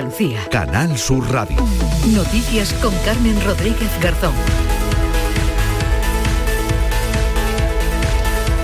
Andalucía. Canal Sur Radio. Noticias con Carmen Rodríguez Garzón.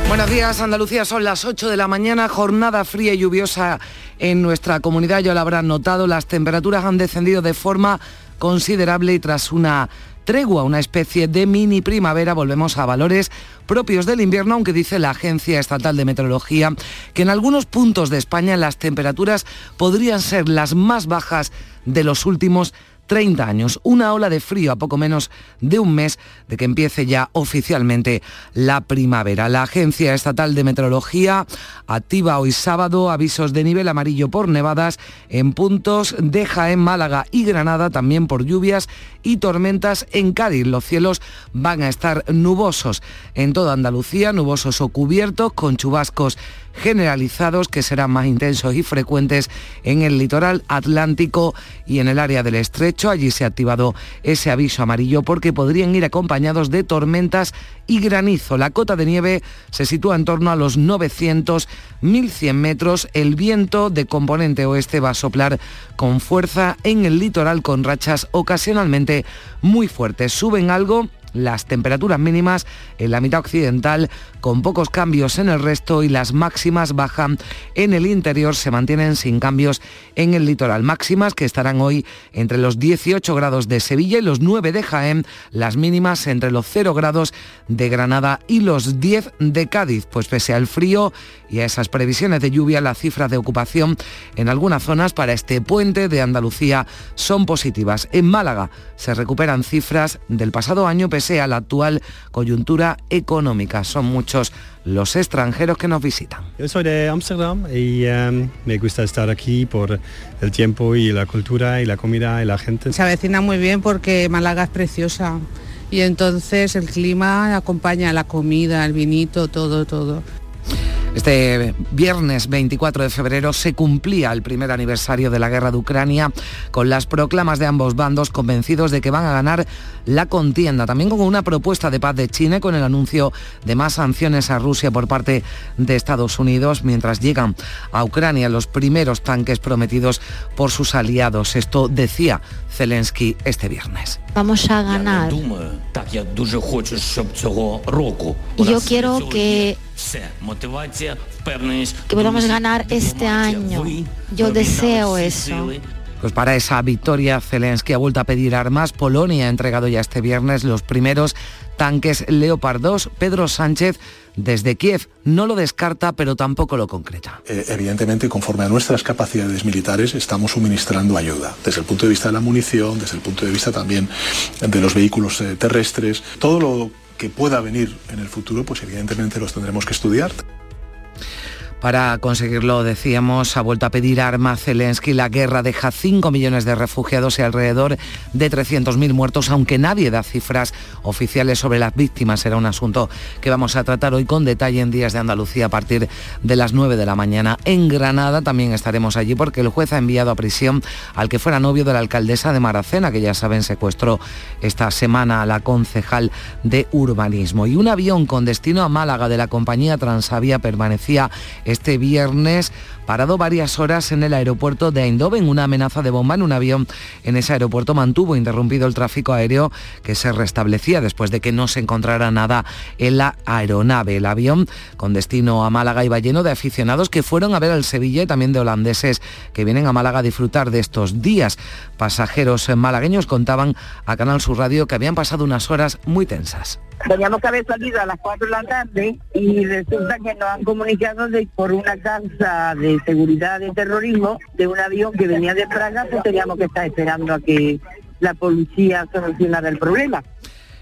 Buenos días, Andalucía. Son las 8 de la mañana, jornada fría y lluviosa en nuestra comunidad. Ya lo habrán notado, las temperaturas han descendido de forma considerable y tras una tregua, una especie de mini primavera, volvemos a valores propios del invierno, aunque dice la Agencia Estatal de Meteorología que en algunos puntos de España las temperaturas podrían ser las más bajas de los últimos 30 años. Una ola de frío a poco menos de un mes de que empiece ya oficialmente la primavera. La Agencia Estatal de Meteorología activa hoy sábado avisos de nivel amarillo por nevadas en puntos de Jaén, Málaga y Granada, también por lluvias y tormentas en Cádiz. Los cielos van a estar nubosos en toda Andalucía, nubosos o cubiertos con chubascos generalizados que serán más intensos y frecuentes en el litoral atlántico y en el área del estrecho. Allí se ha activado ese aviso amarillo porque podrían ir acompañados de tormentas y granizo. La cota de nieve se sitúa en torno a los 900, 1100 metros. El viento de componente oeste va a soplar con fuerza en el litoral con rachas ocasionalmente muy fuertes. Suben algo las temperaturas mínimas en la mitad occidental con pocos cambios en el resto y las máximas bajan en el interior, se mantienen sin cambios en el litoral. Máximas que estarán hoy entre los 18 grados de Sevilla y los 9 de Jaén, las mínimas entre los 0 grados de Granada y los 10 de Cádiz. Pues pese al frío y a esas previsiones de lluvia, las cifras de ocupación en algunas zonas para este puente de Andalucía son positivas. En Málaga se recuperan cifras del pasado año pese a la actual coyuntura económica. Son muchos los extranjeros que nos visitan. Yo soy de Ámsterdam y em, me gusta estar aquí por el tiempo y la cultura y la comida y la gente. Se avecina muy bien porque Málaga es preciosa y entonces el clima acompaña la comida, el vinito, todo, todo. Este viernes 24 de febrero se cumplía el primer aniversario de la guerra de Ucrania con las proclamas de ambos bandos convencidos de que van a ganar la contienda. También con una propuesta de paz de China con el anuncio de más sanciones a Rusia por parte de Estados Unidos mientras llegan a Ucrania los primeros tanques prometidos por sus aliados. Esto decía Zelensky este viernes. Vamos a ganar. Y yo quiero que que podamos ganar este año. Yo deseo eso. Pues para esa victoria, Zelensky ha vuelto a pedir armas. Polonia ha entregado ya este viernes los primeros tanques Leopard 2. Pedro Sánchez desde Kiev no lo descarta, pero tampoco lo concreta. Eh, evidentemente, conforme a nuestras capacidades militares, estamos suministrando ayuda, desde el punto de vista de la munición, desde el punto de vista también de los vehículos eh, terrestres. Todo lo que pueda venir en el futuro, pues evidentemente los tendremos que estudiar. Para conseguirlo, decíamos, ha vuelto a pedir armas Zelensky. La guerra deja 5 millones de refugiados y alrededor de 300.000 muertos, aunque nadie da cifras oficiales sobre las víctimas. Será un asunto que vamos a tratar hoy con detalle en Días de Andalucía a partir de las 9 de la mañana. En Granada también estaremos allí porque el juez ha enviado a prisión al que fuera novio de la alcaldesa de Maracena, que ya saben secuestró esta semana a la concejal de urbanismo. Y un avión con destino a Málaga de la compañía Transavia permanecía este viernes parado varias horas en el aeropuerto de Eindhoven. Una amenaza de bomba en un avión en ese aeropuerto mantuvo interrumpido el tráfico aéreo que se restablecía después de que no se encontrara nada en la aeronave. El avión con destino a Málaga iba lleno de aficionados que fueron a ver al Sevilla y también de holandeses que vienen a Málaga a disfrutar de estos días. Pasajeros malagueños contaban a Canal Sur Radio que habían pasado unas horas muy tensas. Teníamos que haber salido a las 4 de la tarde y resulta que nos han comunicado por una causa de seguridad de terrorismo de un avión que venía de Praga, pues teníamos que estar esperando a que la policía solucionara el problema.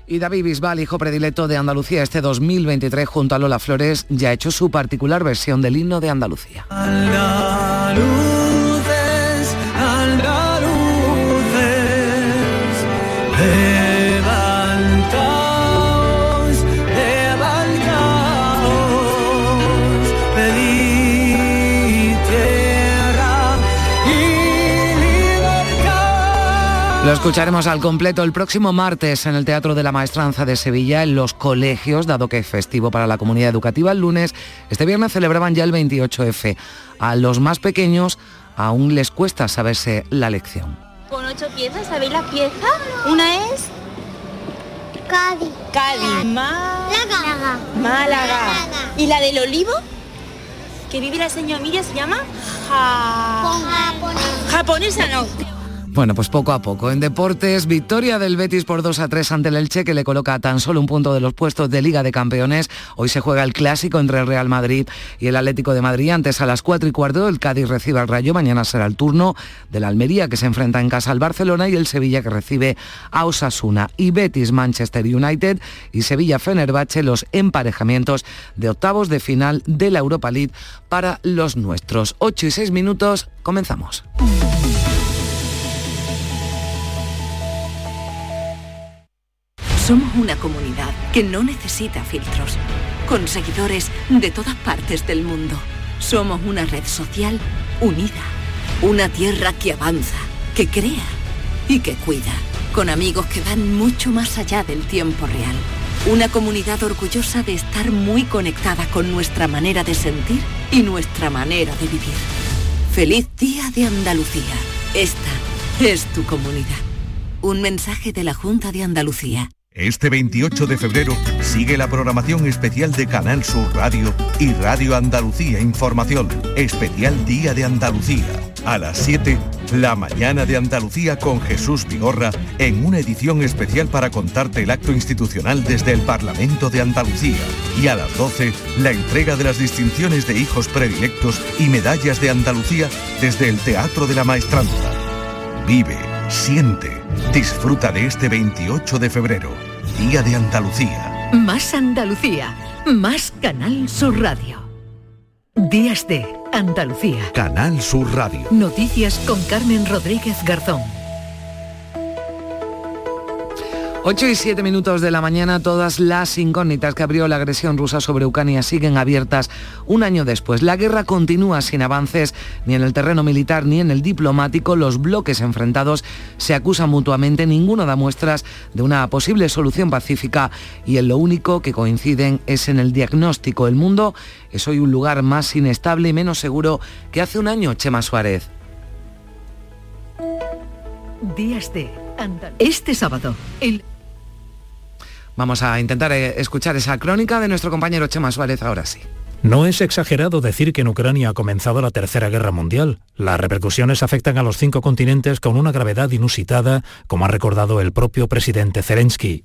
Y David Bisbal, hijo predilecto de Andalucía este 2023 junto a Lola Flores, ya ha hecho su particular versión del himno de Andalucía. Lo escucharemos al completo el próximo martes en el Teatro de la Maestranza de Sevilla, en los colegios, dado que es festivo para la comunidad educativa el lunes. Este viernes celebraban ya el 28F. A los más pequeños aún les cuesta saberse la lección. Con ocho piezas, ¿sabéis las piezas? Una es Cádiz. Cádiz. Málaga. Málaga. ¿Y la del olivo? Que vive la señora Miriam se llama ja... Japonesa. japonesa, no. Bueno, pues poco a poco. En deportes, victoria del Betis por 2 a 3 ante el Elche, que le coloca tan solo un punto de los puestos de Liga de Campeones. Hoy se juega el clásico entre el Real Madrid y el Atlético de Madrid. Antes a las 4 y cuarto, el Cádiz recibe al Rayo. Mañana será el turno del Almería, que se enfrenta en casa al Barcelona, y el Sevilla, que recibe a Osasuna. Y Betis, Manchester United y Sevilla Fenerbahce, los emparejamientos de octavos de final de la Europa League para los nuestros. 8 y 6 minutos, comenzamos. Somos una comunidad que no necesita filtros, con seguidores de todas partes del mundo. Somos una red social unida, una tierra que avanza, que crea y que cuida, con amigos que van mucho más allá del tiempo real. Una comunidad orgullosa de estar muy conectada con nuestra manera de sentir y nuestra manera de vivir. Feliz Día de Andalucía. Esta es tu comunidad. Un mensaje de la Junta de Andalucía. Este 28 de febrero sigue la programación especial de Canal Sur Radio y Radio Andalucía Información, especial Día de Andalucía. A las 7, la mañana de Andalucía con Jesús Vigorra en una edición especial para contarte el acto institucional desde el Parlamento de Andalucía. Y a las 12, la entrega de las distinciones de hijos predilectos y medallas de Andalucía desde el Teatro de la Maestranza. Vive, siente, disfruta de este 28 de febrero, Día de Andalucía. Más Andalucía, más Canal Sur Radio. Días de Andalucía. Canal Sur Radio. Noticias con Carmen Rodríguez Garzón. 8 y 7 minutos de la mañana, todas las incógnitas que abrió la agresión rusa sobre Ucrania siguen abiertas un año después. La guerra continúa sin avances ni en el terreno militar ni en el diplomático. Los bloques enfrentados se acusan mutuamente, ninguno da muestras de una posible solución pacífica y en lo único que coinciden es en el diagnóstico. El mundo es hoy un lugar más inestable y menos seguro que hace un año, Chema Suárez. Días de. Este sábado, el Vamos a intentar eh, escuchar esa crónica de nuestro compañero Chema Suárez ahora sí. No es exagerado decir que en Ucrania ha comenzado la Tercera Guerra Mundial. Las repercusiones afectan a los cinco continentes con una gravedad inusitada, como ha recordado el propio presidente Zelensky.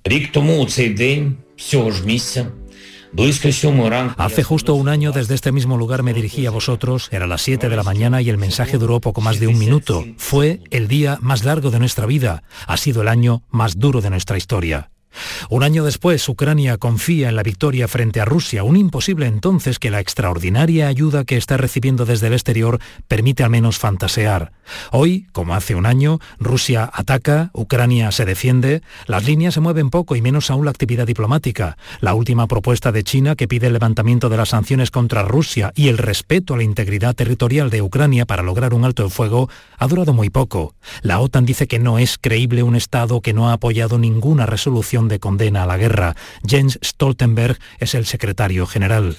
Hace justo un año desde este mismo lugar me dirigí a vosotros, era las 7 de la mañana y el mensaje duró poco más de un minuto. Fue el día más largo de nuestra vida, ha sido el año más duro de nuestra historia. Un año después, Ucrania confía en la victoria frente a Rusia, un imposible entonces que la extraordinaria ayuda que está recibiendo desde el exterior permite al menos fantasear. Hoy, como hace un año, Rusia ataca, Ucrania se defiende, las líneas se mueven poco y menos aún la actividad diplomática. La última propuesta de China que pide el levantamiento de las sanciones contra Rusia y el respeto a la integridad territorial de Ucrania para lograr un alto el fuego ha durado muy poco. La OTAN dice que no es creíble un Estado que no ha apoyado ninguna resolución de condena a la guerra. Jens Stoltenberg es el secretario general.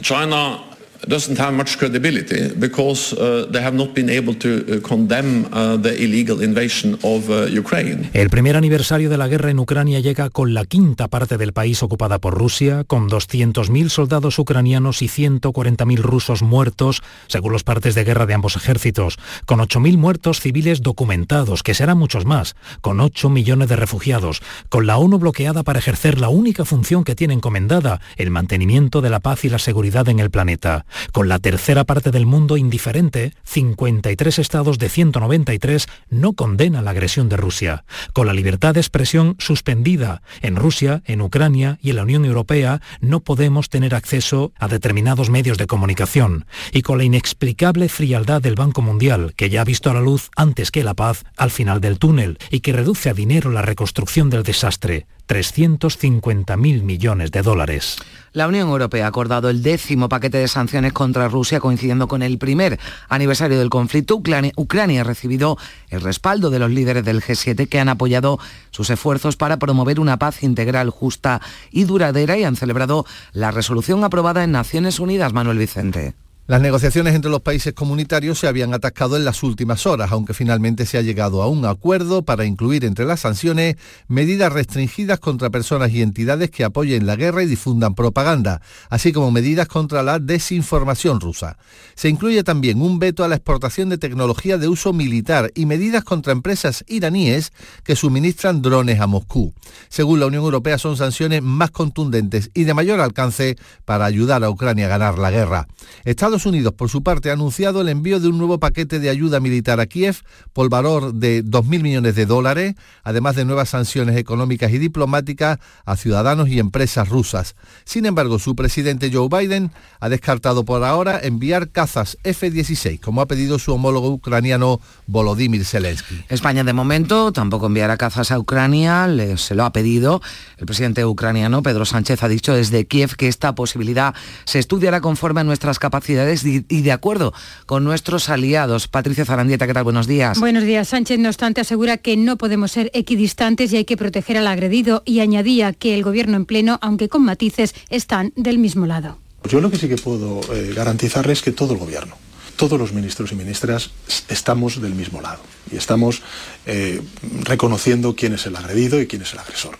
Doesn't have much credibility because they have not been able to condemn the illegal invasion of Ukraine. El primer aniversario de la guerra en Ucrania llega con la quinta parte del país ocupada por Rusia, con 200.000 soldados ucranianos y 140.000 rusos muertos, según los partes de guerra de ambos ejércitos, con 8.000 muertos civiles documentados, que serán muchos más, con 8 millones de refugiados, con la ONU bloqueada para ejercer la única función que tiene encomendada, el mantenimiento de la paz y la seguridad en el planeta. Con la tercera parte del mundo indiferente, 53 estados de 193 no condenan la agresión de Rusia. Con la libertad de expresión suspendida en Rusia, en Ucrania y en la Unión Europea, no podemos tener acceso a determinados medios de comunicación. Y con la inexplicable frialdad del Banco Mundial, que ya ha visto a la luz antes que la paz al final del túnel y que reduce a dinero la reconstrucción del desastre. 350.000 millones de dólares. La Unión Europea ha acordado el décimo paquete de sanciones contra Rusia coincidiendo con el primer aniversario del conflicto. Ucrania, Ucrania, ha recibido el respaldo de los líderes del G7 que han apoyado sus esfuerzos para promover una paz integral, justa y duradera y han celebrado la resolución aprobada en Naciones Unidas, Manuel Vicente. Las negociaciones entre los países comunitarios se habían atascado en las últimas horas, aunque finalmente se ha llegado a un acuerdo para incluir entre las sanciones medidas restringidas contra personas y entidades que apoyen la guerra y difundan propaganda, así como medidas contra la desinformación rusa. Se incluye también un veto a la exportación de tecnología de uso militar y medidas contra empresas iraníes que suministran drones a Moscú. Según la Unión Europea son sanciones más contundentes y de mayor alcance para ayudar a Ucrania a ganar la guerra. Estados Unidos, por su parte, ha anunciado el envío de un nuevo paquete de ayuda militar a Kiev por valor de 2.000 millones de dólares, además de nuevas sanciones económicas y diplomáticas a ciudadanos y empresas rusas. Sin embargo, su presidente Joe Biden ha descartado por ahora enviar cazas F-16, como ha pedido su homólogo ucraniano Volodymyr Zelensky. España de momento tampoco enviará cazas a Ucrania, se lo ha pedido. El presidente ucraniano Pedro Sánchez ha dicho desde Kiev que esta posibilidad se estudiará conforme a nuestras capacidades y de acuerdo con nuestros aliados. Patricia Zarandieta, ¿qué tal? Buenos días. Buenos días. Sánchez, no obstante, asegura que no podemos ser equidistantes y hay que proteger al agredido y añadía que el gobierno en pleno, aunque con matices, están del mismo lado. Yo lo que sí que puedo eh, garantizarles es que todo el gobierno, todos los ministros y ministras estamos del mismo lado y estamos eh, reconociendo quién es el agredido y quién es el agresor.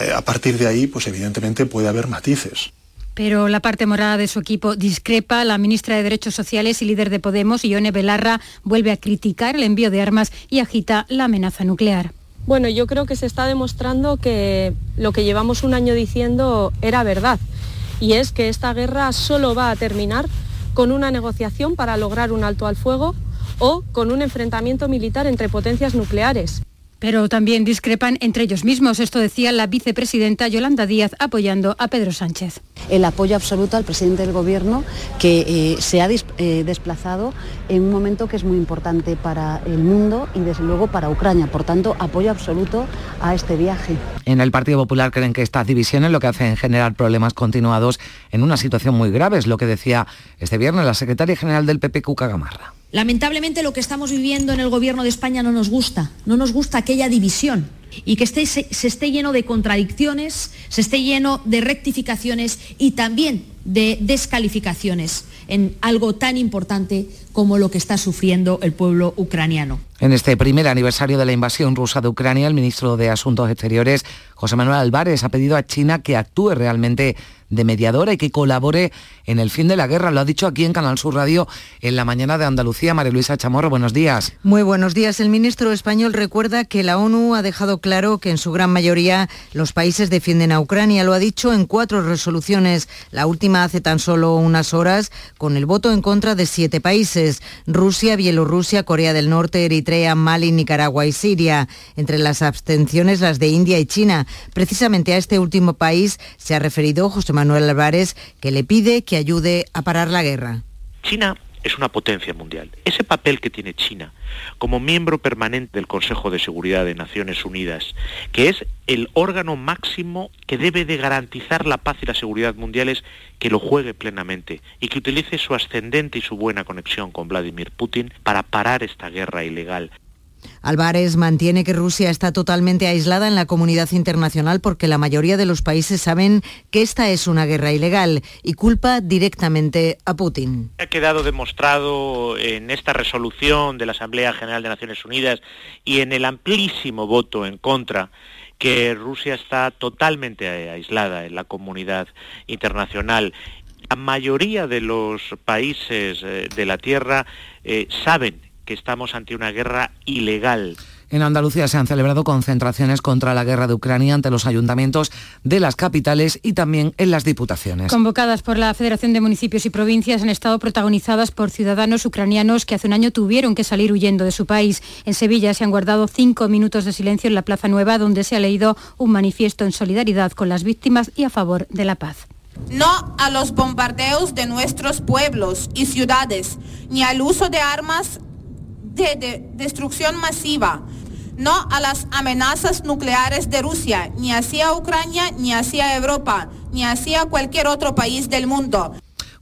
Eh, a partir de ahí, pues evidentemente puede haber matices. Pero la parte morada de su equipo discrepa. La ministra de Derechos Sociales y líder de Podemos, Ione Belarra, vuelve a criticar el envío de armas y agita la amenaza nuclear. Bueno, yo creo que se está demostrando que lo que llevamos un año diciendo era verdad. Y es que esta guerra solo va a terminar con una negociación para lograr un alto al fuego o con un enfrentamiento militar entre potencias nucleares. Pero también discrepan entre ellos mismos. Esto decía la vicepresidenta Yolanda Díaz apoyando a Pedro Sánchez. El apoyo absoluto al presidente del Gobierno que eh, se ha eh, desplazado en un momento que es muy importante para el mundo y desde luego para Ucrania. Por tanto, apoyo absoluto a este viaje. En el Partido Popular creen que estas divisiones lo que hacen generar problemas continuados en una situación muy grave. Es lo que decía este viernes la secretaria general del PP, Cuca Gamarra. Lamentablemente lo que estamos viviendo en el Gobierno de España no nos gusta, no nos gusta aquella división y que se, se esté lleno de contradicciones, se esté lleno de rectificaciones y también de descalificaciones en algo tan importante como lo que está sufriendo el pueblo ucraniano. En este primer aniversario de la invasión rusa de Ucrania, el ministro de Asuntos Exteriores, José Manuel Álvarez, ha pedido a China que actúe realmente de mediadora y que colabore en el fin de la guerra. Lo ha dicho aquí en Canal Sur Radio en la mañana de Andalucía. María Luisa Chamorro, buenos días. Muy buenos días. El ministro español recuerda que la ONU ha dejado claro que en su gran mayoría los países defienden a Ucrania. Lo ha dicho en cuatro resoluciones, la última hace tan solo unas horas, con el voto en contra de siete países, Rusia, Bielorrusia, Corea del Norte, Eritrea, Mali, Nicaragua y Siria. Entre las abstenciones las de India y China. Precisamente a este último país se ha referido José Manuel Álvarez, que le pide que ayude a parar la guerra. China es una potencia mundial. Ese papel que tiene China como miembro permanente del Consejo de Seguridad de Naciones Unidas, que es el órgano máximo que debe de garantizar la paz y la seguridad mundiales, que lo juegue plenamente y que utilice su ascendente y su buena conexión con Vladimir Putin para parar esta guerra ilegal. Álvarez mantiene que Rusia está totalmente aislada en la comunidad internacional porque la mayoría de los países saben que esta es una guerra ilegal y culpa directamente a Putin. Ha quedado demostrado en esta resolución de la Asamblea General de Naciones Unidas y en el amplísimo voto en contra que Rusia está totalmente aislada en la comunidad internacional. La mayoría de los países eh, de la Tierra eh, saben que estamos ante una guerra ilegal. En Andalucía se han celebrado concentraciones contra la guerra de Ucrania ante los ayuntamientos de las capitales y también en las diputaciones. Convocadas por la Federación de Municipios y Provincias han estado protagonizadas por ciudadanos ucranianos que hace un año tuvieron que salir huyendo de su país. En Sevilla se han guardado cinco minutos de silencio en la Plaza Nueva donde se ha leído un manifiesto en solidaridad con las víctimas y a favor de la paz. No a los bombardeos de nuestros pueblos y ciudades, ni al uso de armas de, destrucción masiva, no a las amenazas nucleares de Rusia, ni hacia Ucrania, ni hacia Europa, ni hacia cualquier otro país del mundo.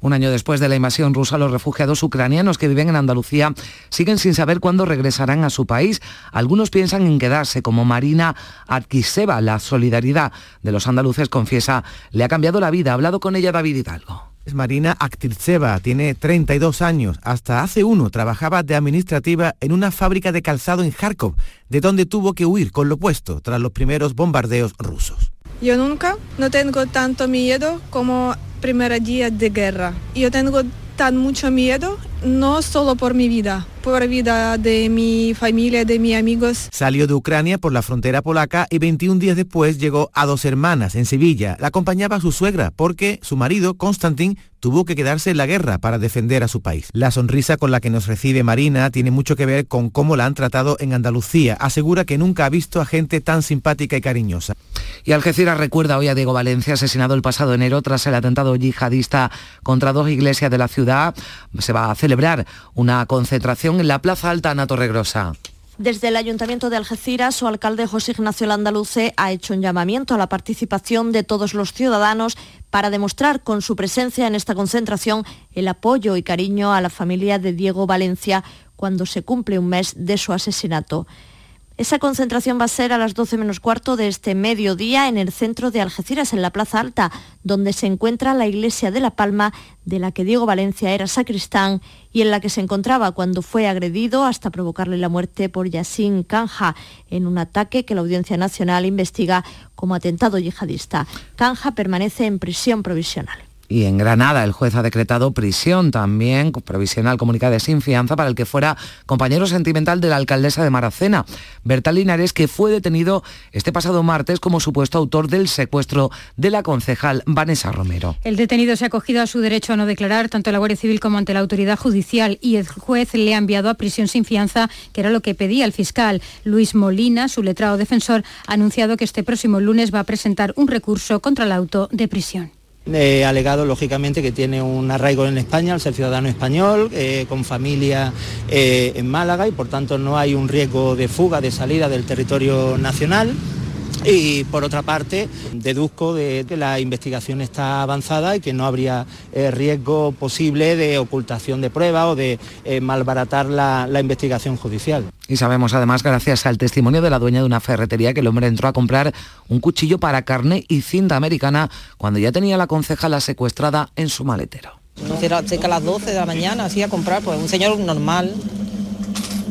Un año después de la invasión rusa, los refugiados ucranianos que viven en Andalucía siguen sin saber cuándo regresarán a su país. Algunos piensan en quedarse, como Marina Adkiseva. La solidaridad de los andaluces, confiesa, le ha cambiado la vida. Ha hablado con ella David Hidalgo. Marina Aktirtseva tiene 32 años. Hasta hace uno trabajaba de administrativa en una fábrica de calzado en Kharkov, de donde tuvo que huir con lo puesto tras los primeros bombardeos rusos. Yo nunca no tengo tanto miedo como primer día de guerra. Yo tengo tan mucho miedo, no solo por mi vida, por la vida de mi familia, de mis amigos. Salió de Ucrania por la frontera polaca y 21 días después llegó a Dos Hermanas, en Sevilla. La acompañaba su suegra porque su marido, Konstantin, tuvo que quedarse en la guerra para defender a su país. La sonrisa con la que nos recibe Marina tiene mucho que ver con cómo la han tratado en Andalucía. Asegura que nunca ha visto a gente tan simpática y cariñosa. Y Algeciras recuerda hoy a Diego Valencia, asesinado el pasado enero tras el atentado yihadista contra dos iglesias de la ciudad. Se va a celebrar una concentración en la Plaza Alta Ana Torregrosa. Desde el Ayuntamiento de Algeciras, su alcalde José Ignacio Landaluce ha hecho un llamamiento a la participación de todos los ciudadanos para demostrar con su presencia en esta concentración el apoyo y cariño a la familia de Diego Valencia cuando se cumple un mes de su asesinato. Esa concentración va a ser a las 12 menos cuarto de este mediodía en el centro de Algeciras, en la Plaza Alta, donde se encuentra la iglesia de La Palma, de la que Diego Valencia era sacristán y en la que se encontraba cuando fue agredido hasta provocarle la muerte por Yassin Kanja en un ataque que la Audiencia Nacional investiga como atentado yihadista. Kanja permanece en prisión provisional. Y en Granada el juez ha decretado prisión también, provisional comunicada sin fianza, para el que fuera compañero sentimental de la alcaldesa de Maracena, Berta Linares, que fue detenido este pasado martes como supuesto autor del secuestro de la concejal Vanessa Romero. El detenido se ha acogido a su derecho a no declarar tanto en la Guardia Civil como ante la autoridad judicial y el juez le ha enviado a prisión sin fianza, que era lo que pedía el fiscal. Luis Molina, su letrado defensor, ha anunciado que este próximo lunes va a presentar un recurso contra el auto de prisión. He alegado, lógicamente, que tiene un arraigo en España, al ser ciudadano español, eh, con familia eh, en Málaga y por tanto no hay un riesgo de fuga, de salida del territorio nacional. Y por otra parte, deduzco de que la investigación está avanzada y que no habría eh, riesgo posible de ocultación de pruebas o de eh, malbaratar la, la investigación judicial. Y sabemos además, gracias al testimonio de la dueña de una ferretería, que el hombre entró a comprar un cuchillo para carne y cinta americana cuando ya tenía la concejala secuestrada en su maletero. Era cerca a las 12 de la mañana, así a comprar, pues un señor normal,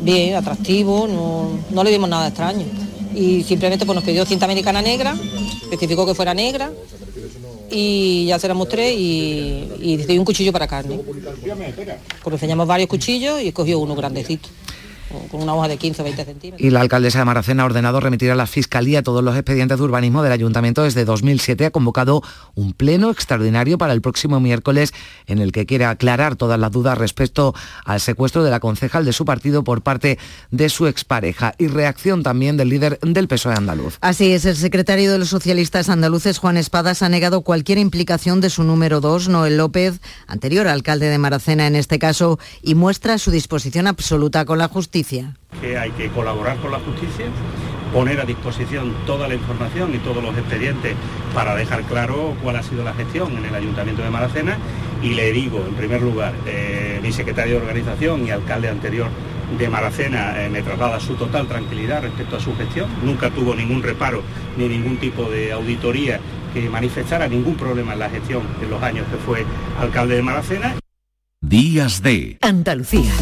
bien, atractivo, no, no le dimos nada extraño. Y simplemente pues, nos pidió cinta americana negra, especificó que fuera negra, y ya se la mostré y, "Y un cuchillo para carne. Pues enseñamos varios cuchillos y escogió uno grandecito, con una hoja de 15 o 20 centímetros. Y la alcaldesa de Maracena ha ordenado remitir a la Fiscalía todos los expedientes de urbanismo del Ayuntamiento desde 2007. Ha convocado un pleno extraordinario para el próximo miércoles en el que quiere aclarar todas las dudas respecto al secuestro de la concejal de su partido por parte de su expareja. Y reacción también del líder del PSOE andaluz. Así es, el secretario de los socialistas andaluces, Juan Espadas, ha negado cualquier implicación de su número dos, Noel López, anterior alcalde de Maracena en este caso, y muestra su disposición absoluta con la justicia. Que hay que colaborar con la justicia, poner a disposición toda la información y todos los expedientes para dejar claro cuál ha sido la gestión en el Ayuntamiento de Maracena y le digo, en primer lugar, eh, mi secretario de organización y alcalde anterior de Maracena eh, me traslada su total tranquilidad respecto a su gestión, nunca tuvo ningún reparo ni ningún tipo de auditoría que manifestara ningún problema en la gestión en los años que fue alcalde de Maracena. Días de Andalucía.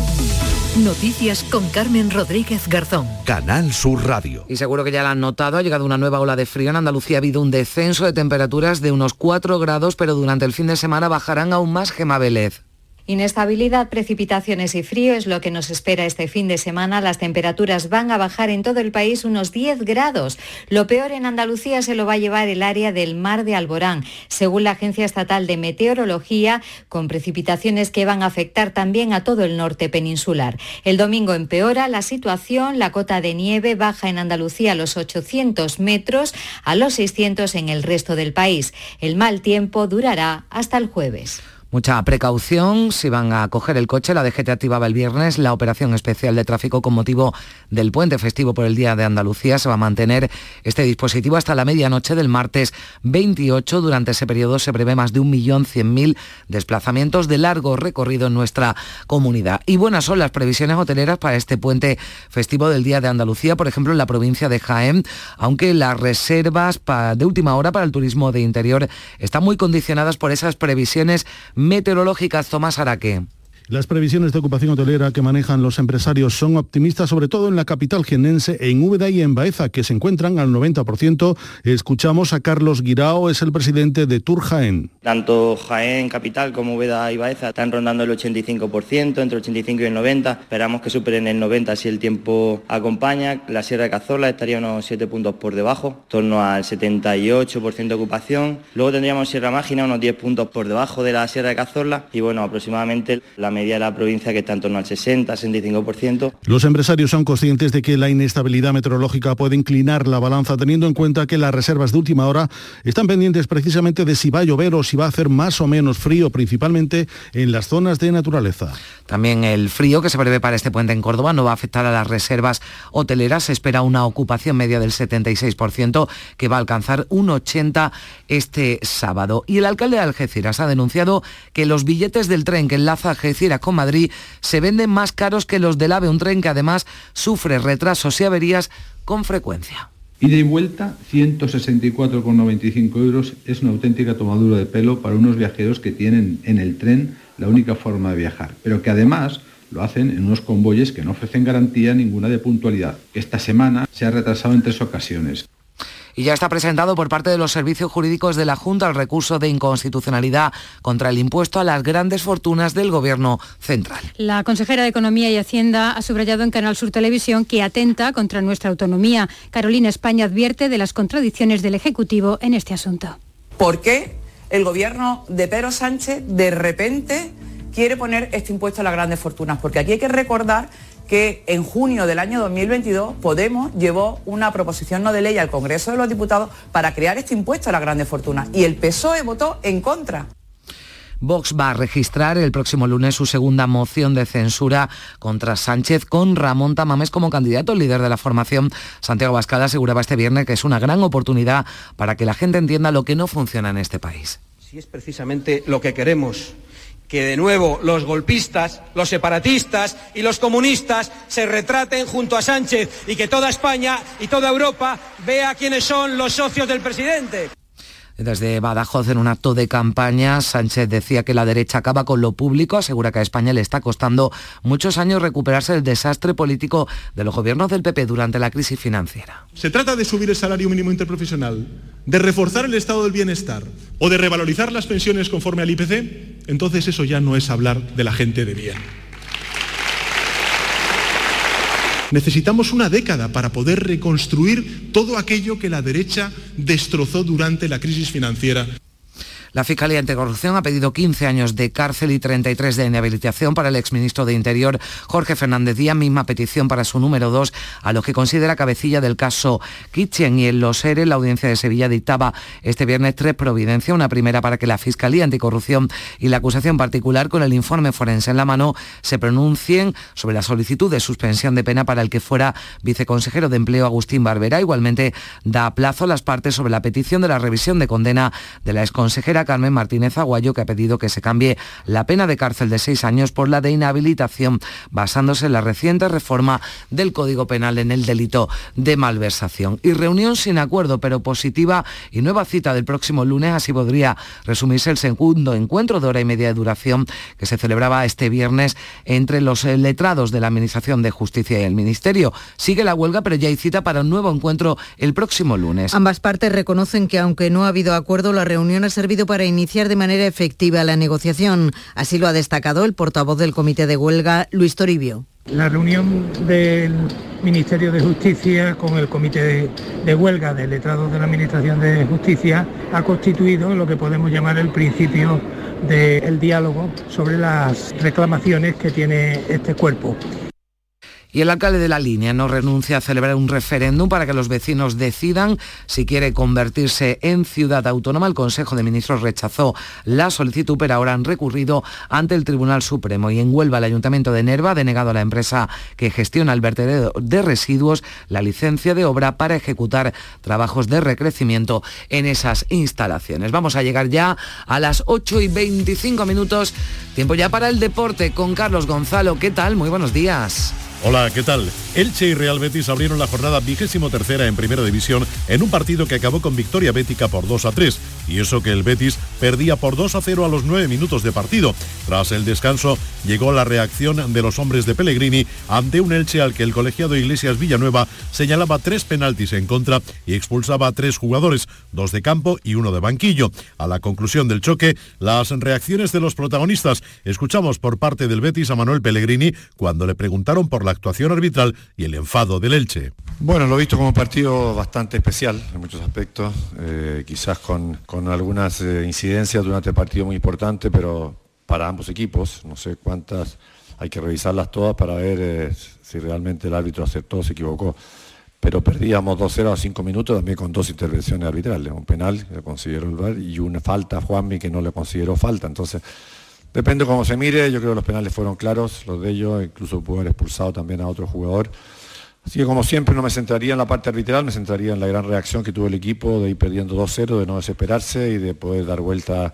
Noticias con Carmen Rodríguez Garzón. Canal Sur Radio. Y seguro que ya lo han notado, ha llegado una nueva ola de frío. En Andalucía ha habido un descenso de temperaturas de unos 4 grados, pero durante el fin de semana bajarán aún más Gema Vélez. Inestabilidad, precipitaciones y frío es lo que nos espera este fin de semana. Las temperaturas van a bajar en todo el país unos 10 grados. Lo peor en Andalucía se lo va a llevar el área del mar de Alborán, según la Agencia Estatal de Meteorología, con precipitaciones que van a afectar también a todo el norte peninsular. El domingo empeora la situación, la cota de nieve baja en Andalucía a los 800 metros, a los 600 en el resto del país. El mal tiempo durará hasta el jueves. Mucha precaución si van a coger el coche. La DGT activaba el viernes la operación especial de tráfico con motivo del puente festivo por el Día de Andalucía. Se va a mantener este dispositivo hasta la medianoche del martes 28. Durante ese periodo se prevé más de 1.100.000 desplazamientos de largo recorrido en nuestra comunidad. Y buenas son las previsiones hoteleras para este puente festivo del Día de Andalucía, por ejemplo en la provincia de Jaén, aunque las reservas de última hora para el turismo de interior están muy condicionadas por esas previsiones meteorológicas. Tomás Araque. Las previsiones de ocupación hotelera que manejan los empresarios son optimistas, sobre todo en la capital jiennense, en Úbeda y en Baeza, que se encuentran al 90%. Escuchamos a Carlos Guirao, es el presidente de Tour Jaén. Tanto Jaén, capital, como Úbeda y Baeza están rondando el 85%, entre 85 y el 90. Esperamos que superen el 90 si el tiempo acompaña. La Sierra de Cazorla estaría unos 7 puntos por debajo, en torno al 78% de ocupación. Luego tendríamos Sierra Mágina unos 10 puntos por debajo de la Sierra de Cazorla y bueno, aproximadamente la media de la provincia que está en torno al 60-65%. Los empresarios son conscientes de que la inestabilidad meteorológica puede inclinar la balanza teniendo en cuenta que las reservas de última hora están pendientes precisamente de si va a llover o si va a hacer más o menos frío, principalmente en las zonas de naturaleza. También el frío que se prevé para este puente en Córdoba no va a afectar a las reservas hoteleras. Se espera una ocupación media del 76% que va a alcanzar un 80% este sábado. Y el alcalde de Algeciras ha denunciado que los billetes del tren que enlaza Algeciras con Madrid se venden más caros que los del AVE, un tren que además sufre retrasos y averías con frecuencia. Ida y vuelta, 164,95 euros, es una auténtica tomadura de pelo para unos viajeros que tienen en el tren la única forma de viajar, pero que además lo hacen en unos convoyes que no ofrecen garantía ninguna de puntualidad. Esta semana se ha retrasado en tres ocasiones y ya está presentado por parte de los servicios jurídicos de la Junta el recurso de inconstitucionalidad contra el impuesto a las grandes fortunas del Gobierno central. La consejera de Economía y Hacienda ha subrayado en Canal Sur Televisión que atenta contra nuestra autonomía. Carolina España advierte de las contradicciones del Ejecutivo en este asunto. ¿Por qué el Gobierno de Pedro Sánchez de repente quiere poner este impuesto a las grandes fortunas? Porque aquí hay que recordar que en junio del año 2022 Podemos llevó una proposición no de ley al Congreso de los Diputados para crear este impuesto a las grandes fortunas y el PSOE votó en contra. Vox va a registrar el próximo lunes su segunda moción de censura contra Sánchez con Ramón Tamames como candidato. El líder de la formación, Santiago Bascada, aseguraba este viernes que es una gran oportunidad para que la gente entienda lo que no funciona en este país. Si es precisamente lo que queremos que de nuevo los golpistas, los separatistas y los comunistas se retraten junto a Sánchez y que toda España y toda Europa vea quiénes son los socios del presidente. Desde Badajoz, en un acto de campaña, Sánchez decía que la derecha acaba con lo público, asegura que a España le está costando muchos años recuperarse del desastre político de los gobiernos del PP durante la crisis financiera. Se trata de subir el salario mínimo interprofesional, de reforzar el estado del bienestar o de revalorizar las pensiones conforme al IPC, entonces eso ya no es hablar de la gente de bien. Necesitamos una década para poder reconstruir todo aquello que la derecha destrozó durante la crisis financiera la Fiscalía Anticorrupción ha pedido 15 años de cárcel y 33 de inhabilitación para el exministro de Interior Jorge Fernández Díaz, misma petición para su número 2, a lo que considera cabecilla del caso Kitchen. Y en los ERE, la audiencia de Sevilla dictaba este viernes tres providencias, una primera para que la Fiscalía Anticorrupción y la acusación particular con el informe forense en la mano se pronuncien sobre la solicitud de suspensión de pena para el que fuera viceconsejero de Empleo Agustín Barbera. Igualmente da plazo a las partes sobre la petición de la revisión de condena de la exconsejera Carmen Martínez Aguayo, que ha pedido que se cambie la pena de cárcel de seis años por la de inhabilitación, basándose en la reciente reforma del Código Penal en el delito de malversación. Y reunión sin acuerdo, pero positiva y nueva cita del próximo lunes, así podría resumirse el segundo encuentro de hora y media de duración que se celebraba este viernes entre los letrados de la Administración de Justicia y el Ministerio. Sigue la huelga, pero ya hay cita para un nuevo encuentro el próximo lunes. Ambas partes reconocen que aunque no ha habido acuerdo, la reunión ha servido para iniciar de manera efectiva la negociación. Así lo ha destacado el portavoz del Comité de Huelga, Luis Toribio. La reunión del Ministerio de Justicia con el Comité de, Huelga de Letrados de la Administración de Justicia ha constituido lo que podemos llamar el principio del diálogo sobre las reclamaciones que tiene este cuerpo. Y el alcalde de la línea no renuncia a celebrar un referéndum para que los vecinos decidan si quiere convertirse en ciudad autónoma. El Consejo de Ministros rechazó la solicitud, pero ahora han recurrido ante el Tribunal Supremo. Y en Huelva, el Ayuntamiento de Nerva ha denegado a la empresa que gestiona el vertedero de residuos la licencia de obra para ejecutar trabajos de recrecimiento en esas instalaciones. Vamos a llegar ya a las 8 y 25 minutos. Tiempo ya para el deporte con Carlos Gonzalo. ¿Qué tal? Muy buenos días. Hola, ¿qué tal? Elche y Real Betis abrieron la jornada vigésimo tercera en primera división en un partido que acabó con victoria bética por 2 a 3. Y eso que el Betis perdía por 2 a 0 a los 9 minutos de partido. Tras el descanso llegó la reacción de los hombres de Pellegrini ante un Elche al que el colegiado Iglesias Villanueva señalaba tres penaltis en contra y expulsaba a tres jugadores, dos de campo y uno de banquillo. A la conclusión del choque, las reacciones de los protagonistas. Escuchamos por parte del Betis a Manuel Pellegrini cuando le preguntaron por la actuación arbitral y el enfado del Elche. Bueno, lo he visto como un partido bastante especial en muchos aspectos, eh, quizás con, algunas eh, incidencias durante el partido muy importante, pero para ambos equipos, no sé cuántas, hay que revisarlas todas para ver eh, si realmente el árbitro aceptó o se equivocó. Pero perdíamos 2-0 a 5 minutos también con dos intervenciones arbitrales, un penal que consideró el VAR y una falta a Juanmi que no le consideró falta. Entonces, Depende cómo se mire, yo creo que los penales fueron claros, los de ellos, incluso pudo haber expulsado también a otro jugador. Así que como siempre no me centraría en la parte arbitral, me centraría en la gran reacción que tuvo el equipo de ir perdiendo 2-0, de no desesperarse y de poder dar vuelta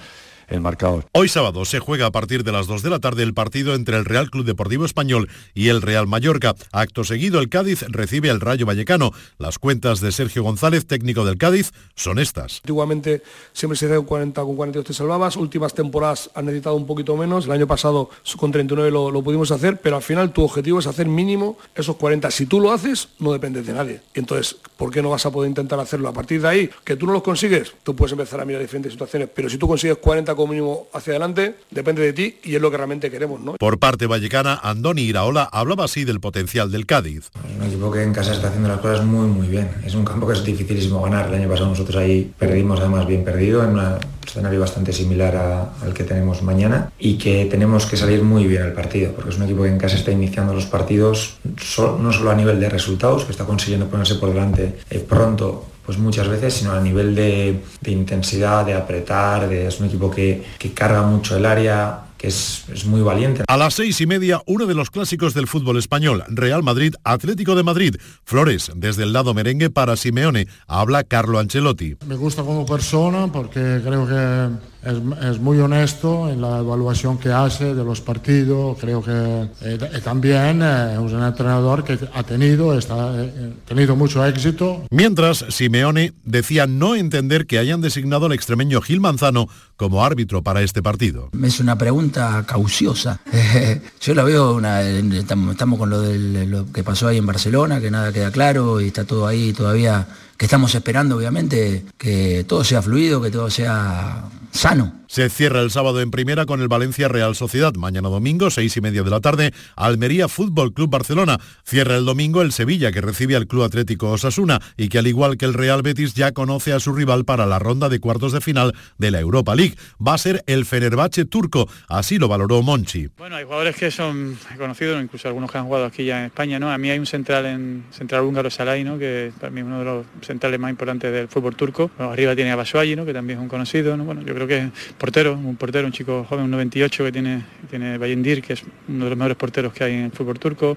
el marcador. Hoy sábado se juega a partir de las 2 de la tarde el partido entre el Real Club Deportivo Español y el Real Mallorca. Acto seguido el Cádiz recibe al Rayo Vallecano. Las cuentas de Sergio González, técnico del Cádiz, son estas. Antiguamente siempre se hacía con 40 con 42 te salvabas, últimas temporadas han necesitado un poquito menos, el año pasado con 39 lo, lo pudimos hacer, pero al final tu objetivo es hacer mínimo esos 40. Si tú lo haces, no dependes de nadie. Entonces, ¿por qué no vas a poder intentar hacerlo? A partir de ahí, que tú no los consigues, tú puedes empezar a mirar diferentes situaciones, pero si tú consigues 40 como mínimo hacia adelante, depende de ti y es lo que realmente queremos. ¿no? Por parte vallecana, Andoni Iraola hablaba así del potencial del Cádiz. Es un equipo que en casa está haciendo las cosas muy muy bien. Es un campo que es dificilísimo ganar. El año pasado nosotros ahí perdimos además bien perdido en un escenario bastante similar al que tenemos mañana y que tenemos que salir muy bien al partido, porque es un equipo que en casa está iniciando los partidos no solo a nivel de resultados, que está consiguiendo ponerse por delante eh, pronto pues muchas veces, sino a nivel de, intensidad, de apretar, de, es un equipo que, que carga mucho el área, que es, es, muy valiente. A las seis y media, uno de los clásicos del fútbol español, Real Madrid, Atlético de Madrid. Flores, desde el lado merengue para Simeone, habla Carlo Ancelotti. Me gusta como persona porque creo que es, muy honesto en la evaluación que hace de los partidos. Creo que eh, también eh, es un entrenador que ha tenido, está, eh, tenido mucho éxito. Mientras, Simeone decía no entender que hayan designado al extremeño Gil Manzano como árbitro para este partido. Es una pregunta cauciosa. Yo la veo, una, estamos, con lo, de lo que pasó ahí en Barcelona, que nada queda claro y está todo ahí todavía que estamos esperando obviamente que todo sea fluido, que todo sea sano. Se cierra el sábado en primera con el Valencia Real Sociedad. Mañana domingo, seis y media de la tarde, Almería Fútbol Club Barcelona. Cierra el domingo el Sevilla, que recibe al Club Atlético Osasuna y que al igual que el Real Betis ya conoce a su rival para la ronda de cuartos de final de la Europa League. Va a ser el Fenerbahce turco, así lo valoró Monchi. Bueno, hay jugadores que son conocidos, incluso algunos que han jugado aquí ya en España, ¿no? A mí hay un central en central húngaro Salai, ¿no? Que para mí es uno de los centrales más importantes del fútbol turco. arriba tiene a Basuagi, ¿no? Que también es un conocido, ¿no? Bueno, yo creo que es portero, un portero, un chico joven, un 98 que tiene, tiene Bayendir, que es uno de los mejores porteros que hay en el fútbol turco.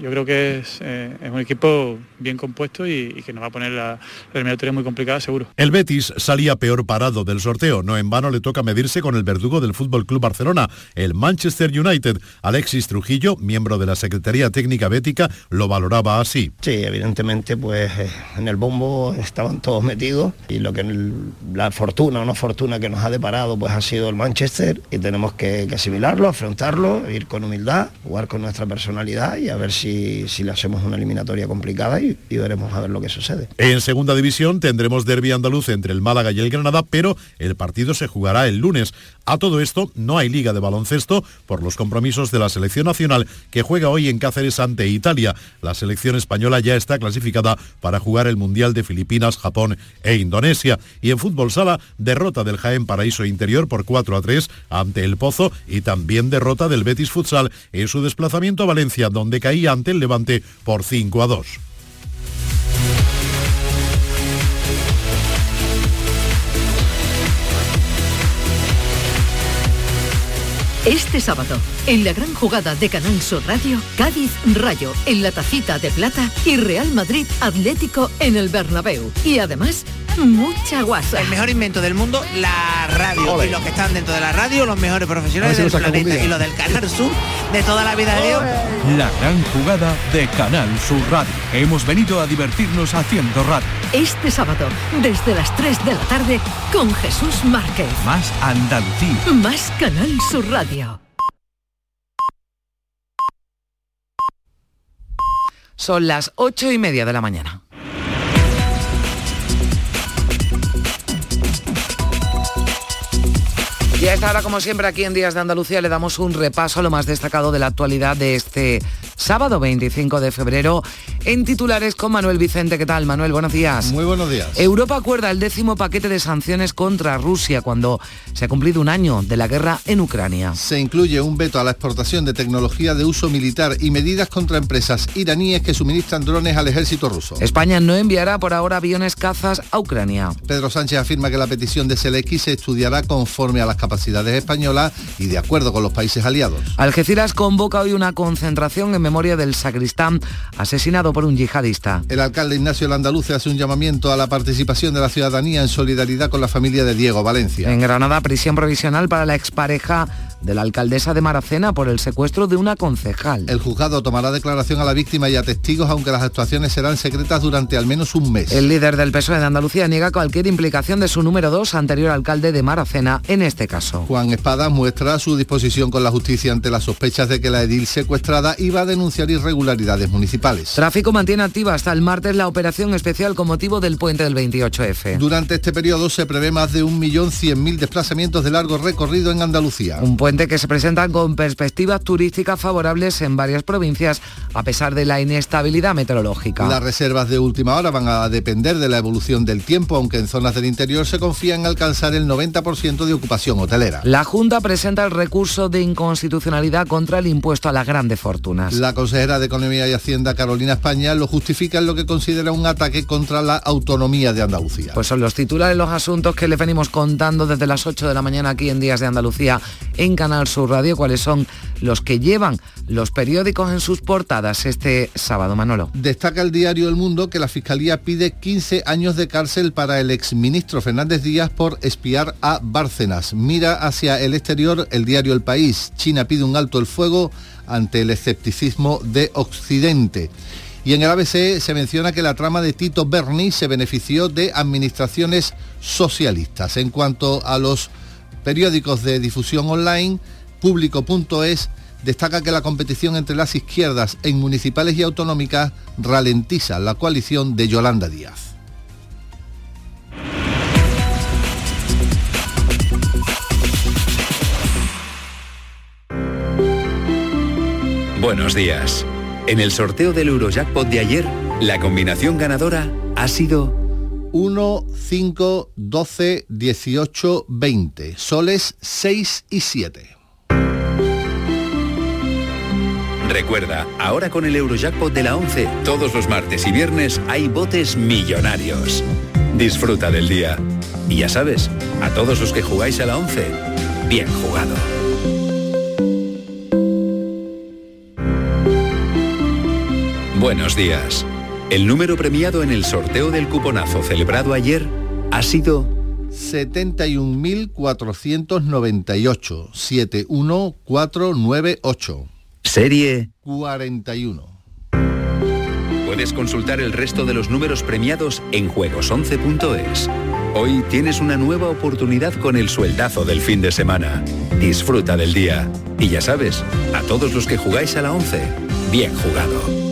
yo creo que es, eh, es, un equipo bien compuesto y, que nos va a poner la, la eliminatoria muy complicada, seguro. El Betis salía peor parado del sorteo. No en vano le toca medirse con el verdugo del Fútbol Club Barcelona, el Manchester United. Alexis Trujillo, miembro de la Secretaría Técnica Bética, lo valoraba así. Sí, evidentemente, pues eh, en el bombo estaban todos metidos y lo que la fortuna o no fortuna que nos ha deparado pues ha sido el Manchester y tenemos que, asimilarlo, afrontarlo, ir con humildad, jugar con nuestra personalidad y a ver si, si le hacemos una eliminatoria complicada y, y, veremos a ver lo que sucede. En segunda división tendremos derby andaluz entre el Málaga y el Granada, pero el partido se jugará el lunes. A todo esto no hay liga de baloncesto por los compromisos de la selección nacional que juega hoy en Cáceres ante Italia. La selección española ya está clasificada para jugar el Mundial de Filipinas, Japón e Indonesia. Y en fútbol sala, derrota del Jaén Paraíso Interior por 4 a 3 ante el Pozo y también derrota del Betis Futsal en su desplazamiento a Valencia, donde caía ante el Levante por 5 a 2. Este sábado, en la gran jugada de Canal Sur Radio, Cádiz Rayo en la tacita de plata y Real Madrid Atlético en el Bernabéu. Y además, mucha guasa. El mejor invento del mundo, la radio. Y los que están dentro de la radio, los mejores profesionales si del planeta. Y los del Canal Sur de toda la vida de Dios. La gran jugada de Canal Sur Radio. Hemos venido a divertirnos haciendo radio. Este sábado, desde las 3 de la tarde, con Jesús Márquez. Más Andalucía. Más Canal Sur Radio. Son las ocho y media de la mañana. Y a esta hora, como siempre, aquí en Días de Andalucía le damos un repaso a lo más destacado de la actualidad de este sábado 25 de febrero en titulares con Manuel Vicente. ¿Qué tal, Manuel? Buenos días. Muy buenos días. Europa acuerda el décimo paquete de sanciones contra Rusia cuando se ha cumplido un año de la guerra en Ucrania. Se incluye un veto a la exportación de tecnología de uso militar y medidas contra empresas iraníes que suministran drones al ejército ruso. España no enviará por ahora aviones cazas a Ucrania. Pedro Sánchez afirma que la petición de SLX se estudiará conforme a las capacidades españolas y de acuerdo con los países aliados. Algeciras convoca hoy una concentración en memoria del sacristán asesinado por un yihadista. El alcalde Ignacio Landaluce hace un llamamiento a la participación de la ciudadanía en solidaridad con la familia de Diego Valencia. En Granada, prisión provisional para la expareja de la alcaldesa de Maracena por el secuestro de una concejal. El juzgado tomará declaración a la víctima y a testigos, aunque las actuaciones serán secretas durante al menos un mes. El líder del PSOE de Andalucía niega cualquier implicación de su número 2, anterior alcalde de Maracena, en este caso. Juan Espada muestra su disposición con la justicia ante las sospechas de que la edil secuestrada iba a denunciar irregularidades municipales. Tráfico mantiene activa hasta el martes la operación especial con motivo del puente del 28F. Durante este periodo se prevé más de 1.100.000 desplazamientos de largo recorrido en Andalucía. Un puente que se presenta con perspectivas turísticas favorables en varias provincias a pesar de la inestabilidad meteorológica. Las reservas de última hora van a depender de la evolución del tiempo, aunque en zonas del interior se confía en alcanzar el 90% de ocupación hotelera. La Junta presenta el recurso de inconstitucionalidad contra el impuesto a las grandes fortunas. La consejera de Economía y Hacienda, Carolina España, lo justifica en lo que considera un ataque contra la autonomía de Andalucía. Pues son los titulares, los asuntos que les venimos contando desde las 8 de la mañana aquí en Días de Andalucía en Canal Sur Radio, cuáles son los que llevan los periódicos en sus portadas este sábado, Manolo. Destaca el diario El Mundo que la Fiscalía pide 15 años de cárcel para el exministro Fernández Díaz por espiar a Bárcenas. Mira hacia el exterior el diario El País. China pide un alto el fuego ante el escepticismo de Occidente. Y en el ABC se menciona que la trama de Tito Berni se benefició de administraciones socialistas. En cuanto a los periódicos de difusión online, público.es destaca que la competición entre las izquierdas en municipales y autonómicas ralentiza la coalición de Yolanda Díaz. Buenos días. En el sorteo del Eurojackpot de ayer, la combinación ganadora ha sido 1, 5, 12, 18, 20. Soles 6 y 7. Recuerda, ahora con el Eurojackpot de la 11, todos los martes y viernes hay botes millonarios. Disfruta del día. Y ya sabes, a todos los que jugáis a la 11, bien jugado. Buenos días. El número premiado en el sorteo del cuponazo celebrado ayer ha sido 71.498. 71498. serie 41. Puedes consultar el resto de los números premiados en juegos11.es. Hoy tienes una nueva oportunidad con el sueldazo del fin de semana. Disfruta del día. Y ya sabes, a todos los que jugáis a la 11, bien jugado.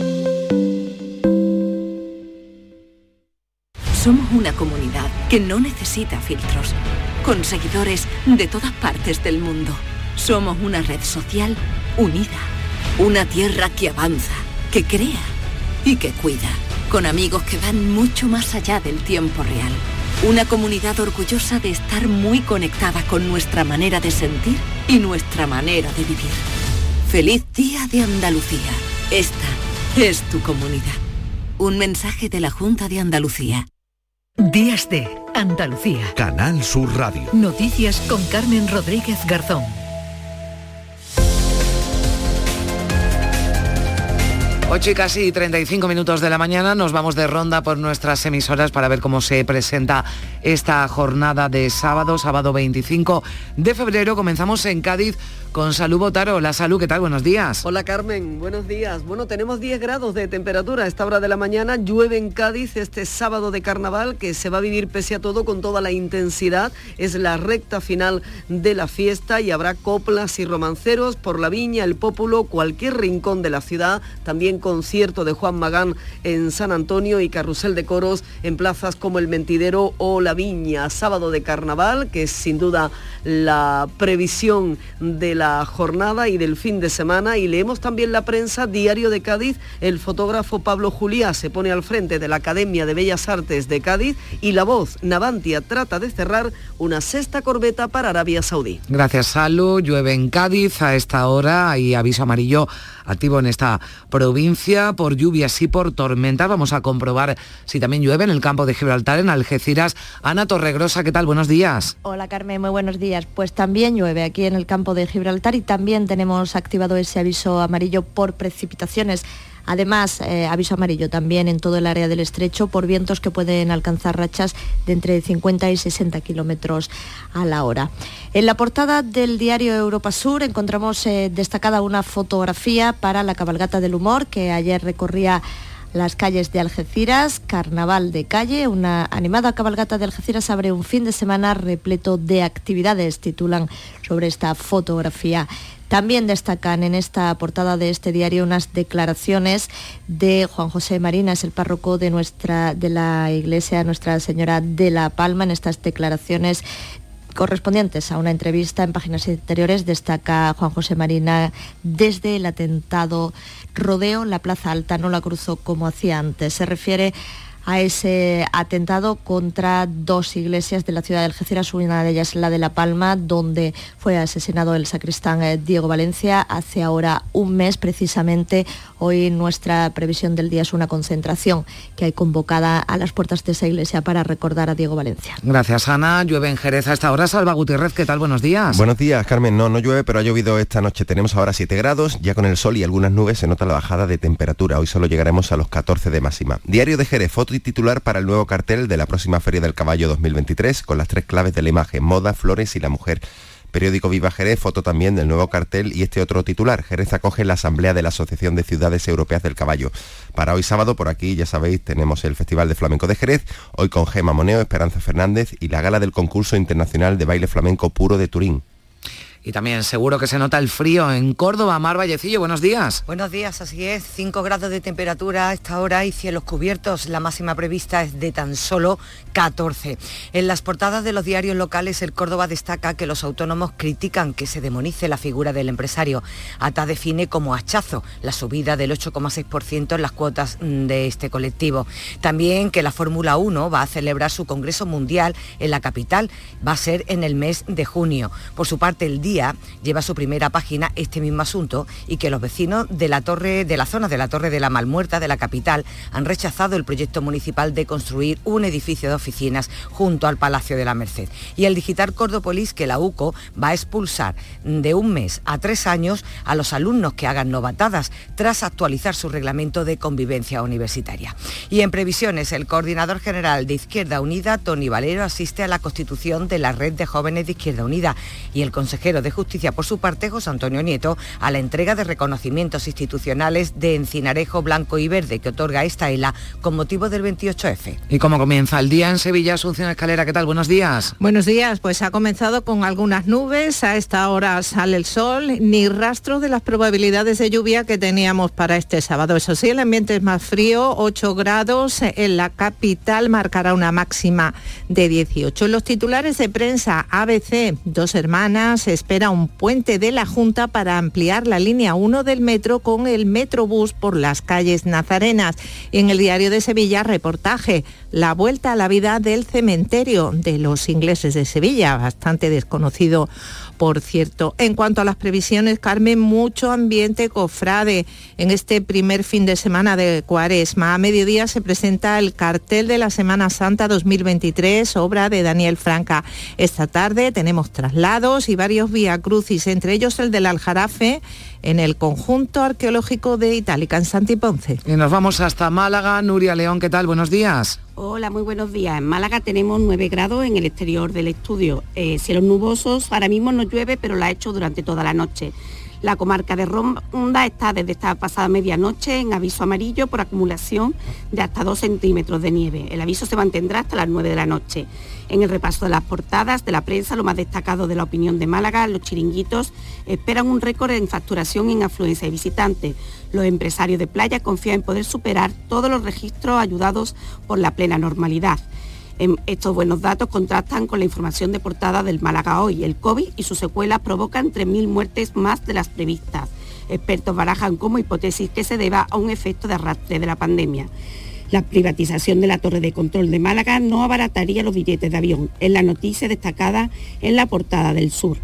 Somos una comunidad que no necesita filtros, con seguidores de todas partes del mundo. Somos una red social unida, una tierra que avanza, que crea y que cuida, con amigos que van mucho más allá del tiempo real. Una comunidad orgullosa de estar muy conectada con nuestra manera de sentir y nuestra manera de vivir. Feliz Día de Andalucía. Esta es tu comunidad. Un mensaje de la Junta de Andalucía. Días de Andalucía. Canal Sur Radio. Noticias con Carmen Rodríguez Garzón. 8 y casi 35 minutos de la mañana nos vamos de ronda por nuestras emisoras para ver cómo se presenta esta jornada de sábado, sábado 25 de febrero. Comenzamos en Cádiz con Salud Botaro. Hola Salud, ¿qué tal? Buenos días. Hola Carmen, buenos días. Bueno, tenemos 10 grados de temperatura a esta hora de la mañana. Llueve en Cádiz este sábado de carnaval que se va a vivir pese a todo con toda la intensidad. Es la recta final de la fiesta y habrá coplas y romanceros por la viña, el pópulo, cualquier rincón de la ciudad. También concierto de Juan Magán en San Antonio y carrusel de coros en plazas como el Mentidero o la Viña. Sábado de carnaval, que es sin duda la previsión de la jornada y del fin de semana. Y leemos también la prensa, Diario de Cádiz, el fotógrafo Pablo Juliá se pone al frente de la Academia de Bellas Artes de Cádiz y la voz Navantia trata de cerrar una sexta corbeta para Arabia Saudí. Gracias, Salud. Llueve en Cádiz a esta hora. Hay aviso amarillo activo en esta provincia por lluvias y por tormenta. Vamos a comprobar si también llueve en el campo de Gibraltar, en Algeciras. Ana Torregrosa, ¿qué tal? Buenos días. Hola Carmen, muy buenos días. Pues también llueve aquí en el campo de Gibraltar y también tenemos activado ese aviso amarillo por precipitaciones. Además, eh, aviso amarillo también en todo el área del estrecho por vientos que pueden alcanzar rachas de entre 50 y 60 kilómetros a la hora. En la portada del diario Europa Sur encontramos eh, destacada una fotografía para la cabalgata del humor que ayer recorría las calles de Algeciras, Carnaval de Calle, una animada cabalgata de Algeciras abre un fin de semana repleto de actividades, titulan sobre esta fotografía. También destacan en esta portada de este diario unas declaraciones de Juan José Marinas, el párroco de, nuestra, de la iglesia Nuestra Señora de la Palma. En estas declaraciones correspondientes a una entrevista en páginas interiores destaca Juan José Marina desde el atentado rodeo, la Plaza Alta no la cruzó como hacía antes. Se refiere a ese atentado contra dos iglesias de la ciudad de Algeciras, una de ellas la de La Palma, donde fue asesinado el sacristán eh, Diego Valencia hace ahora un mes precisamente. Hoy nuestra previsión del día es una concentración que hay convocada a las puertas de esa iglesia para recordar a Diego Valencia. Gracias Ana, llueve en Jerez a esta hora. Salva Gutiérrez, ¿qué tal? Buenos días. Buenos días Carmen, no, no llueve, pero ha llovido esta noche. Tenemos ahora 7 grados, ya con el sol y algunas nubes se nota la bajada de temperatura. Hoy solo llegaremos a los 14 de máxima. Diario de Jerez, foto y titular para el nuevo cartel de la próxima Feria del Caballo 2023 con las tres claves de la imagen, moda, flores y la mujer. Periódico Viva Jerez, foto también del nuevo cartel y este otro titular. Jerez acoge la Asamblea de la Asociación de Ciudades Europeas del Caballo. Para hoy sábado, por aquí, ya sabéis, tenemos el Festival de Flamenco de Jerez, hoy con Gema Moneo, Esperanza Fernández y la gala del concurso internacional de baile flamenco puro de Turín. Y también seguro que se nota el frío en Córdoba. Mar Vallecillo, buenos días. Buenos días, así es. 5 grados de temperatura a esta hora y cielos cubiertos. La máxima prevista es de tan solo 14. En las portadas de los diarios locales, el Córdoba destaca que los autónomos critican que se demonice la figura del empresario. ATA define como hachazo la subida del 8,6% en las cuotas mm, de este colectivo. También que la Fórmula 1 va a celebrar su Congreso Mundial en la capital. Va a ser en el mes de junio. Por su parte, el día lleva su primera página este mismo asunto y que los vecinos de la torre de la zona de la Torre de la Malmuerta de la capital han rechazado el proyecto municipal de construir un edificio de oficinas junto al Palacio de la Merced. Y el digital Cordopolis que la UCO va a expulsar de un mes a tres años a los alumnos que hagan novatadas tras actualizar su reglamento de convivencia universitaria. Y en previsiones, el coordinador general de Izquierda Unida, Tony Valero, asiste a la constitución de la red de jóvenes de Izquierda Unida y el consejero de Justicia, por su parte, José Antonio Nieto, a la entrega de reconocimientos institucionales de Encinarejo Blanco y Verde que otorga esta ELA con motivo del 28F. ¿Y cómo comienza el día en Sevilla, Asunción Escalera? ¿Qué tal? Buenos días. Buenos días, pues ha comenzado con algunas nubes, a esta hora sale el sol, ni rastro de las probabilidades de lluvia que teníamos para este sábado. Eso sí, el ambiente es más frío, 8 grados, en la capital marcará una máxima de 18. En los titulares de prensa ABC, dos hermanas, espera un puente de la Junta para ampliar la línea 1 del metro con el Metrobús por las calles nazarenas. Y en el diario de Sevilla, reportaje, la vuelta a la vida del cementerio de los ingleses de Sevilla, bastante desconocido por cierto. En cuanto a las previsiones, Carmen, mucho ambiente cofrade en este primer fin de semana de Cuaresma. A mediodía se presenta el cartel de la Semana Santa 2023, obra de Daniel Franca. Esta tarde tenemos traslados y varios Vía Crucis, entre ellos el del Aljarafe, en el conjunto arqueológico de Itálica, en Santi Ponce. Y nos vamos hasta Málaga. Nuria León, ¿qué tal? Buenos días. Hola, muy buenos días. En Málaga tenemos 9 grados en el exterior del estudio. Eh, cielos nubosos, ahora mismo no llueve, pero lo ha hecho durante toda la noche. La comarca de Ronda está desde esta pasada medianoche en aviso amarillo por acumulación de hasta 2 centímetros de nieve. El aviso se mantendrá hasta las 9 de la noche. En el repaso de las portadas de la prensa, lo más destacado de la opinión de Málaga, los chiringuitos esperan un récord en facturación en afluencia de visitantes. Los empresarios de playa confían en poder superar todos los registros ayudados por la plena normalidad. Estos buenos datos contrastan con la información de portada del Málaga hoy. El COVID y sus secuelas provocan 3.000 muertes más de las previstas. Expertos barajan como hipótesis que se deba a un efecto de arrastre de la pandemia. La privatización de la torre de control de Málaga no abarataría los billetes de avión. Es la noticia destacada en la portada del sur.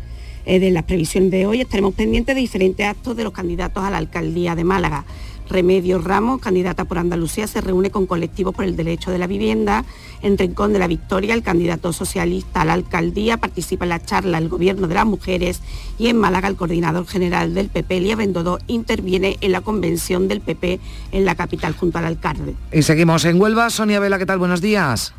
de las previsiones de hoy estaremos pendientes de diferentes actos de los candidatos a la alcaldía de Málaga. Remedios Ramos, candidata por Andalucía, se reúne con colectivos por el derecho de la vivienda. En Rincón de la Victoria, el candidato socialista a la alcaldía participa en la charla El Gobierno de las Mujeres y en Málaga el coordinador general del PP, Lía Bendodó, interviene en la convención del PP en la capital junto al alcalde. Y seguimos en Huelva. Sonia Vela, ¿qué tal? Buenos días.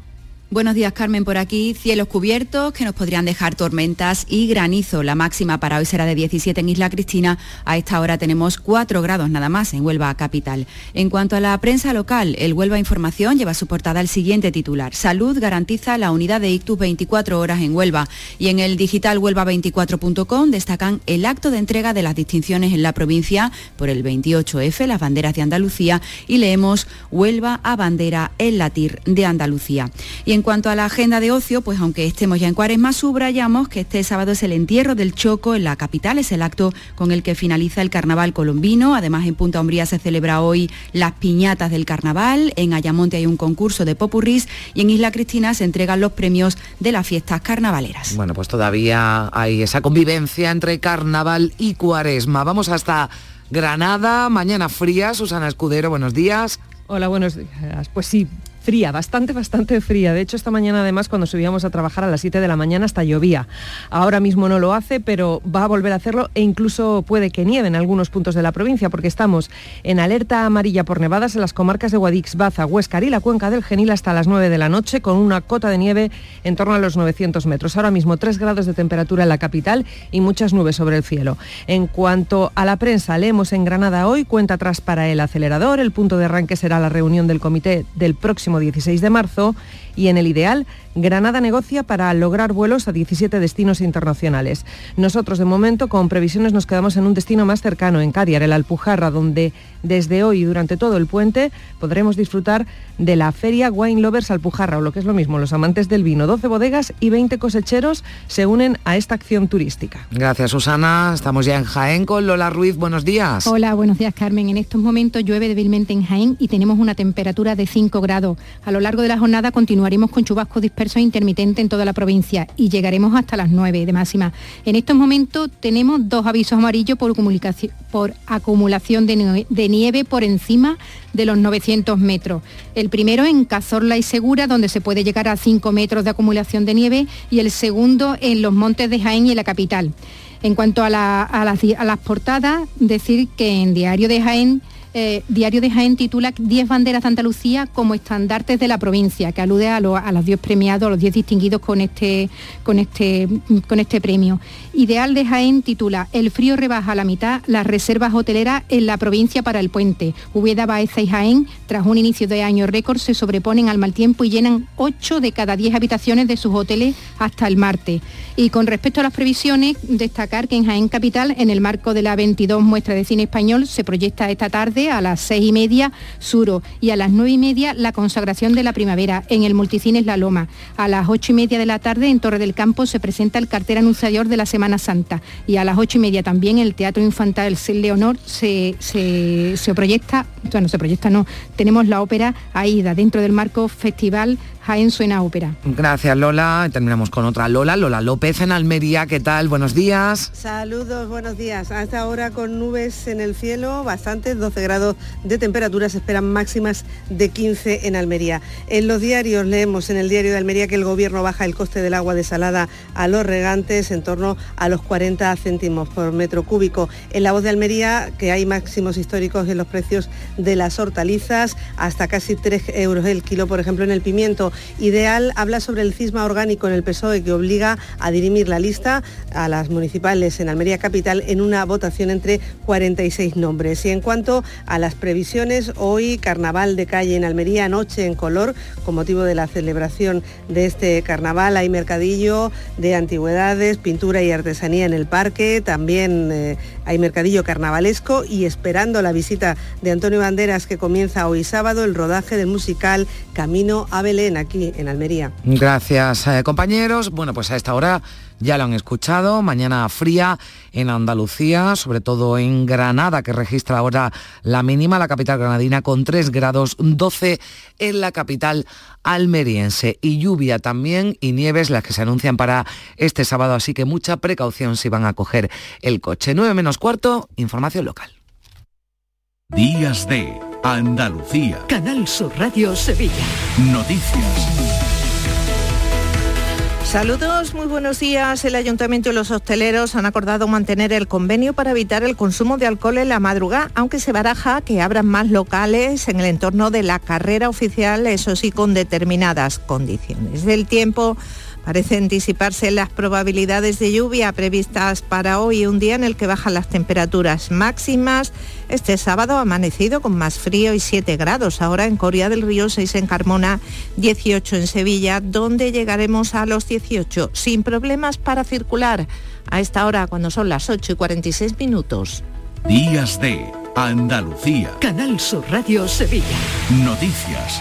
Buenos días, Carmen, por aquí. Cielos cubiertos que nos podrían dejar tormentas y granizo. La máxima para hoy será de 17 en Isla Cristina. A esta hora tenemos 4 grados nada más en Huelva capital. En cuanto a la prensa local, el Huelva Información lleva su portada el siguiente titular. Salud garantiza la unidad de ictus 24 horas en Huelva. Y en el digital huelva24.com destacan el acto de entrega de las distinciones en la provincia por el 28F, las banderas de Andalucía, y leemos Huelva a bandera el latir de Andalucía. En cuanto a la agenda de ocio, pues aunque estemos ya en cuaresma, subrayamos que este sábado es el entierro del Choco en la capital, es el acto con el que finaliza el carnaval colombino. Además, en Punta Umbría se celebra hoy las piñatas del carnaval, en Ayamonte hay un concurso de popurrís y en Isla Cristina se entregan los premios de las fiestas carnavaleras. Bueno, pues todavía hay esa convivencia entre carnaval y cuaresma. Vamos hasta Granada, mañana fría. Susana Escudero, buenos días. Hola, buenos días. Pues sí, fría, bastante, bastante fría. De hecho, esta mañana además cuando subíamos a trabajar a las 7 de la mañana hasta llovía. Ahora mismo no lo hace, pero va a volver a hacerlo e incluso puede que nieve en algunos puntos de la provincia porque estamos en alerta amarilla por nevadas en las comarcas de Guadix, Baza, Huescar y la cuenca del Genil hasta las 9 de la noche con una cota de nieve en torno a los 900 metros. Ahora mismo 3 grados de temperatura en la capital y muchas nubes sobre el cielo. En cuanto a la prensa, leemos en Granada hoy cuenta atrás para el acelerador. El punto de arranque será la reunión del comité del próximo 16 de marzo y en el ideal Granada negocia para lograr vuelos a 17 destinos internacionales. Nosotros de momento con previsiones nos quedamos en un destino más cercano, en Cádiz, el Alpujarra, donde desde hoy y durante todo el puente podremos disfrutar de la feria Wine Lovers Alpujarra, o lo que es lo mismo, los amantes del vino. 12 bodegas y 20 cosecheros se unen a esta acción turística. Gracias Susana, estamos ya en Jaén con Lola Ruiz, buenos días. Hola, buenos días Carmen. En estos momentos llueve débilmente en Jaén y tenemos una temperatura de 5 grados. A lo largo de la jornada continuaremos con chubascos dispersos intermitentes en toda la provincia y llegaremos hasta las 9 de máxima. En estos momentos tenemos dos avisos amarillos por, por acumulación de, nieve por encima de los 900 metros. El primero en Cazorla y Segura, donde se puede llegar a 5 metros de acumulación de nieve, y el segundo en los montes de Jaén y la capital. En cuanto a las portadas, decir que en Diario de Jaén eh, Diario de Jaén titula 10 banderas de Andalucía como estandartes de la provincia, que alude a, los 10 premiados, a los 10 distinguidos con este, con, este, con este premio. Ideal de Jaén titula El frío rebaja a la mitad las reservas hoteleras en la provincia para el puente. Ubeda, Baeza y Jaén, tras un inicio de año récord, se sobreponen al mal tiempo y llenan 8 de cada 10 habitaciones de sus hoteles hasta el martes. Y con respecto a las previsiones, destacar que en Jaén Capital, en el marco de la 22 muestra de cine español, se proyecta esta tarde a las seis y media Suro y a las nueve y media la consagración de la primavera en el Multicines La Loma. A las ocho y media de la tarde en Torre del Campo se presenta el cartel anunciador de la Semana Santa y a las ocho y media también el Teatro Infantil Leonor se, se, se proyecta, bueno, se proyecta no, tenemos la ópera Aida dentro del marco Festival Jaén suena ópera. Gracias Lola. Terminamos con otra Lola, Lola López en Almería. ¿Qué tal? Buenos días. Saludos, buenos días. Hasta ahora con nubes en el cielo, bastantes, 12 grados de temperatura, se esperan máximas de 15 en Almería. En los diarios leemos en el diario de Almería que el gobierno baja el coste del agua desalada a los regantes en torno a los 40 céntimos por metro cúbico. En la voz de Almería que hay máximos históricos en los precios de las hortalizas, hasta casi 3 euros el kilo, por ejemplo, en el pimiento. Ideal habla sobre el cisma orgánico en el PSOE que obliga a dirimir la lista a las municipales en Almería Capital en una votación entre 46 nombres. Y en cuanto a las previsiones, hoy carnaval de calle en Almería, noche en color, con motivo de la celebración de este carnaval. Hay mercadillo de antigüedades, pintura y artesanía en el parque, también eh, hay mercadillo carnavalesco y esperando la visita de Antonio Banderas que comienza hoy sábado el rodaje del musical Camino a Belén aquí en Almería. Gracias eh, compañeros. Bueno, pues a esta hora ya lo han escuchado, mañana fría en Andalucía, sobre todo en Granada, que registra ahora la mínima, la capital granadina, con 3 grados 12 en la capital almeriense. Y lluvia también y nieves las que se anuncian para este sábado, así que mucha precaución si van a coger el coche. 9 menos cuarto, información local. Días de Andalucía. Canal Sur Radio Sevilla. Noticias. Saludos, muy buenos días. El Ayuntamiento y los hosteleros han acordado mantener el convenio para evitar el consumo de alcohol en la madrugada, aunque se baraja que abran más locales en el entorno de la carrera oficial, eso sí, con determinadas condiciones. Del tiempo Parecen disiparse las probabilidades de lluvia previstas para hoy, un día en el que bajan las temperaturas máximas. Este sábado ha amanecido con más frío y 7 grados. Ahora en Coria del Río, 6 en Carmona, 18 en Sevilla, donde llegaremos a los 18 sin problemas para circular. A esta hora, cuando son las 8 y 46 minutos. Días de Andalucía. Canal Sur Radio Sevilla. Noticias.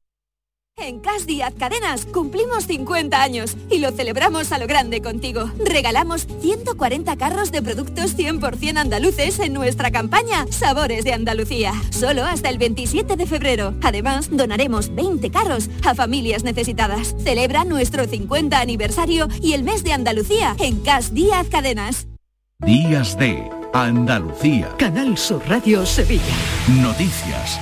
En Cas Díaz Cadenas cumplimos 50 años y lo celebramos a lo grande contigo. Regalamos 140 carros de productos 100% andaluces en nuestra campaña Sabores de Andalucía. Solo hasta el 27 de febrero. Además, donaremos 20 carros a familias necesitadas. Celebra nuestro 50 aniversario y el mes de Andalucía en Cas Díaz Cadenas. Días de Andalucía. Canal Sur Radio Sevilla. Noticias.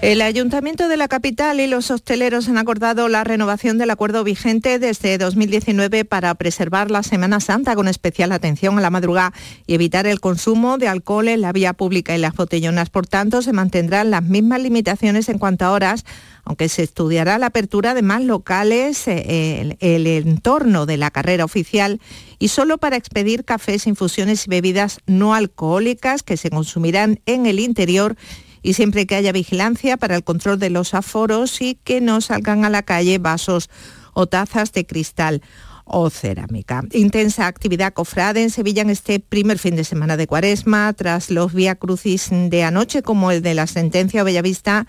El Ayuntamiento de la capital y los hosteleros han acordado la renovación del acuerdo vigente desde 2019 para preservar la Semana Santa con especial atención a la madrugada y evitar el consumo de alcohol en la vía pública y las botellonas. Por tanto, se mantendrán las mismas limitaciones en cuanto a horas, aunque se estudiará la apertura de más locales, eh, el, el entorno de la carrera oficial y solo para expedir cafés, infusiones y bebidas no alcohólicas que se consumirán en el interior y siempre que haya vigilancia para el control de los aforos y que no salgan a la calle vasos o tazas de cristal o cerámica. Intensa actividad cofrade en Sevilla en este primer fin de semana de cuaresma, tras los vía crucis de anoche, como el de la sentencia Bellavista.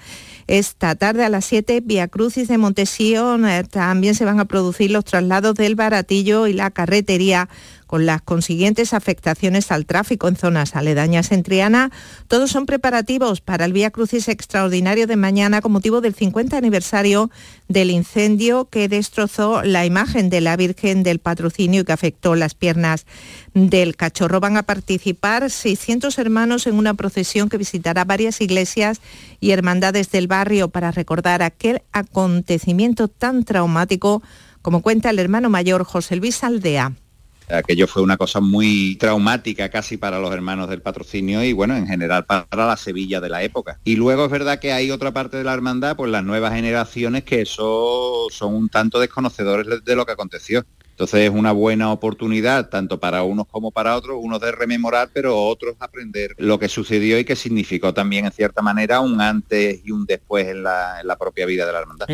Esta tarde a las 7, vía crucis de Montesión, eh, también se van a producir los traslados del Baratillo y la carretería con las consiguientes afectaciones al tráfico en zonas aledañas en Triana. Todos son preparativos para el Vía Crucis extraordinario de mañana con motivo del 50 aniversario del incendio que destrozó la imagen de la Virgen del Patrocinio y que afectó las piernas del cachorro. Van a participar 600 hermanos en una procesión que visitará varias iglesias y hermandades del barrio para recordar aquel acontecimiento tan traumático como cuenta el hermano mayor José Luis Aldea. Aquello fue una cosa muy traumática casi para los hermanos del patrocinio y bueno, en general para la Sevilla de la época. Y luego es verdad que hay otra parte de la hermandad, pues las nuevas generaciones que eso son un tanto desconocedores de lo que aconteció. Entonces es una buena oportunidad, tanto para unos como para otros, unos de rememorar, pero otros aprender lo que sucedió y que significó también en cierta manera un antes y un después en la, en la propia vida de la hermandad.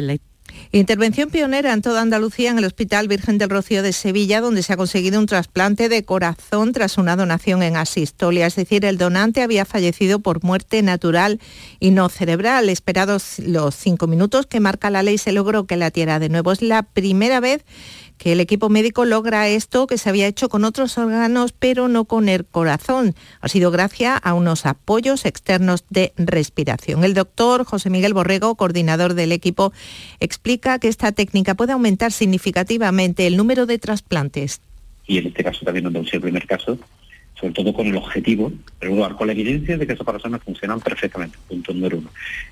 Intervención pionera en toda Andalucía en el Hospital Virgen del Rocío de Sevilla, donde se ha conseguido un trasplante de corazón tras una donación en asistolia. Es decir, el donante había fallecido por muerte natural y no cerebral. Esperados los cinco minutos que marca la ley, se logró que la tierra de nuevo. Es la primera vez que el equipo médico logra esto que se había hecho con otros órganos, pero no con el corazón. Ha sido gracias a unos apoyos externos de respiración. El doctor José Miguel Borrego, coordinador del equipo, explica que esta técnica puede aumentar significativamente el número de trasplantes. Y en este caso también no es el primer caso, sobre todo con el objetivo, en primer lugar, con la evidencia de que esos corazones funcionan perfectamente, punto número uno.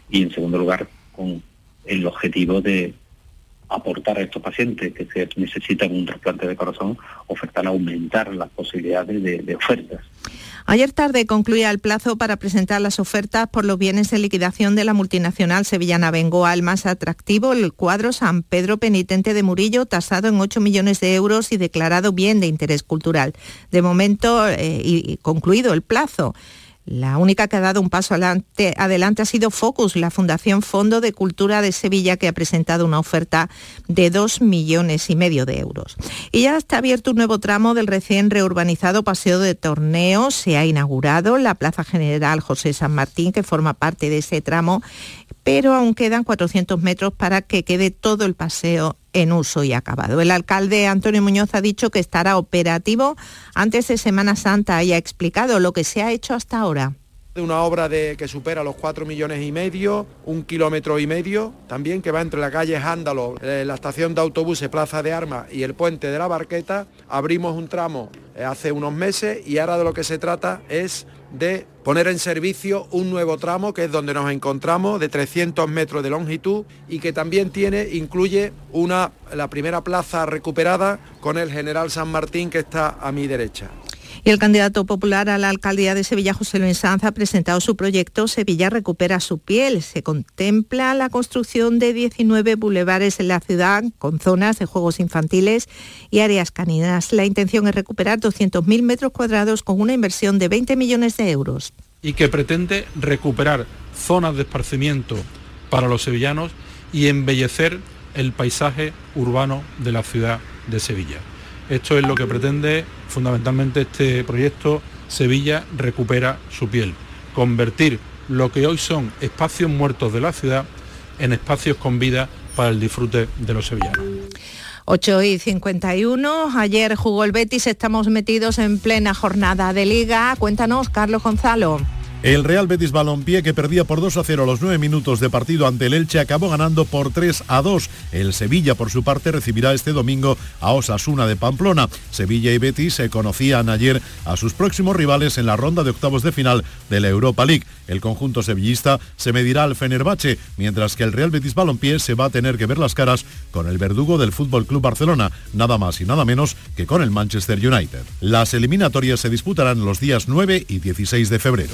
Y en segundo lugar, con el objetivo de aportar a estos pacientes que necesitan un trasplante de corazón, ofertar, aumentar las posibilidades de, ofertas. Ayer tarde concluía el plazo para presentar las ofertas por los bienes de liquidación de la multinacional sevillana Bengoa. El más atractivo, el cuadro San Pedro Penitente de Murillo, tasado en 8 millones de euros y declarado bien de interés cultural. De momento, eh, y concluido el plazo, la única que ha dado un paso adelante, ha sido Focus, la Fundación Fondo de Cultura de Sevilla, que ha presentado una oferta de dos millones y medio de euros. Y ya está abierto un nuevo tramo del recién reurbanizado Paseo de Torneos. Se ha inaugurado la Plaza General José San Martín, que forma parte de ese tramo, pero aún quedan 400 metros para que quede todo el paseo en uso y acabado. El alcalde Antonio Muñoz ha dicho que estará operativo antes de Semana Santa y ha explicado lo que se ha hecho hasta ahora de una obra de, que supera los 4 millones y medio, un kilómetro y medio, también que va entre la calle Jándalo, eh, la estación de autobuses Plaza de Armas y el puente de la Barqueta. Abrimos un tramo eh, hace unos meses y ahora de lo que se trata es de poner en servicio un nuevo tramo que es donde nos encontramos de 300 metros de longitud y que también tiene, incluye una, la primera plaza recuperada con el General San Martín que está a mi derecha. Y el candidato popular a la alcaldía de Sevilla, José Luis Sanz, ha presentado su proyecto Sevilla recupera su piel. Se contempla la construcción de 19 bulevares en la ciudad con zonas de juegos infantiles y áreas caninas. La intención es recuperar 200.000 metros cuadrados con una inversión de 20 millones de euros. Y que pretende recuperar zonas de esparcimiento para los sevillanos y embellecer el paisaje urbano de la ciudad de Sevilla. Esto es lo que pretende fundamentalmente este proyecto Sevilla recupera su piel, convertir lo que hoy son espacios muertos de la ciudad en espacios con vida para el disfrute de los sevillanos. 8 y 51, ayer jugó el Betis, estamos metidos en plena jornada de liga. Cuéntanos, Carlos Gonzalo. El Real Betis Balompié, que perdía por 2 a 0 a los 9 minutos de partido ante el Elche, acabó ganando por 3 a 2. El Sevilla, por su parte, recibirá este domingo a Osasuna de Pamplona. Sevilla y Betis se conocían ayer a sus próximos rivales en la ronda de octavos de final de la Europa League. El conjunto sevillista se medirá al Fenerbahce, mientras que el Real Betis Balompié se va a tener que ver las caras con el verdugo del Fútbol Club Barcelona, nada más y nada menos que con el Manchester United. Las eliminatorias se disputarán los días 9 y 16 de febrero.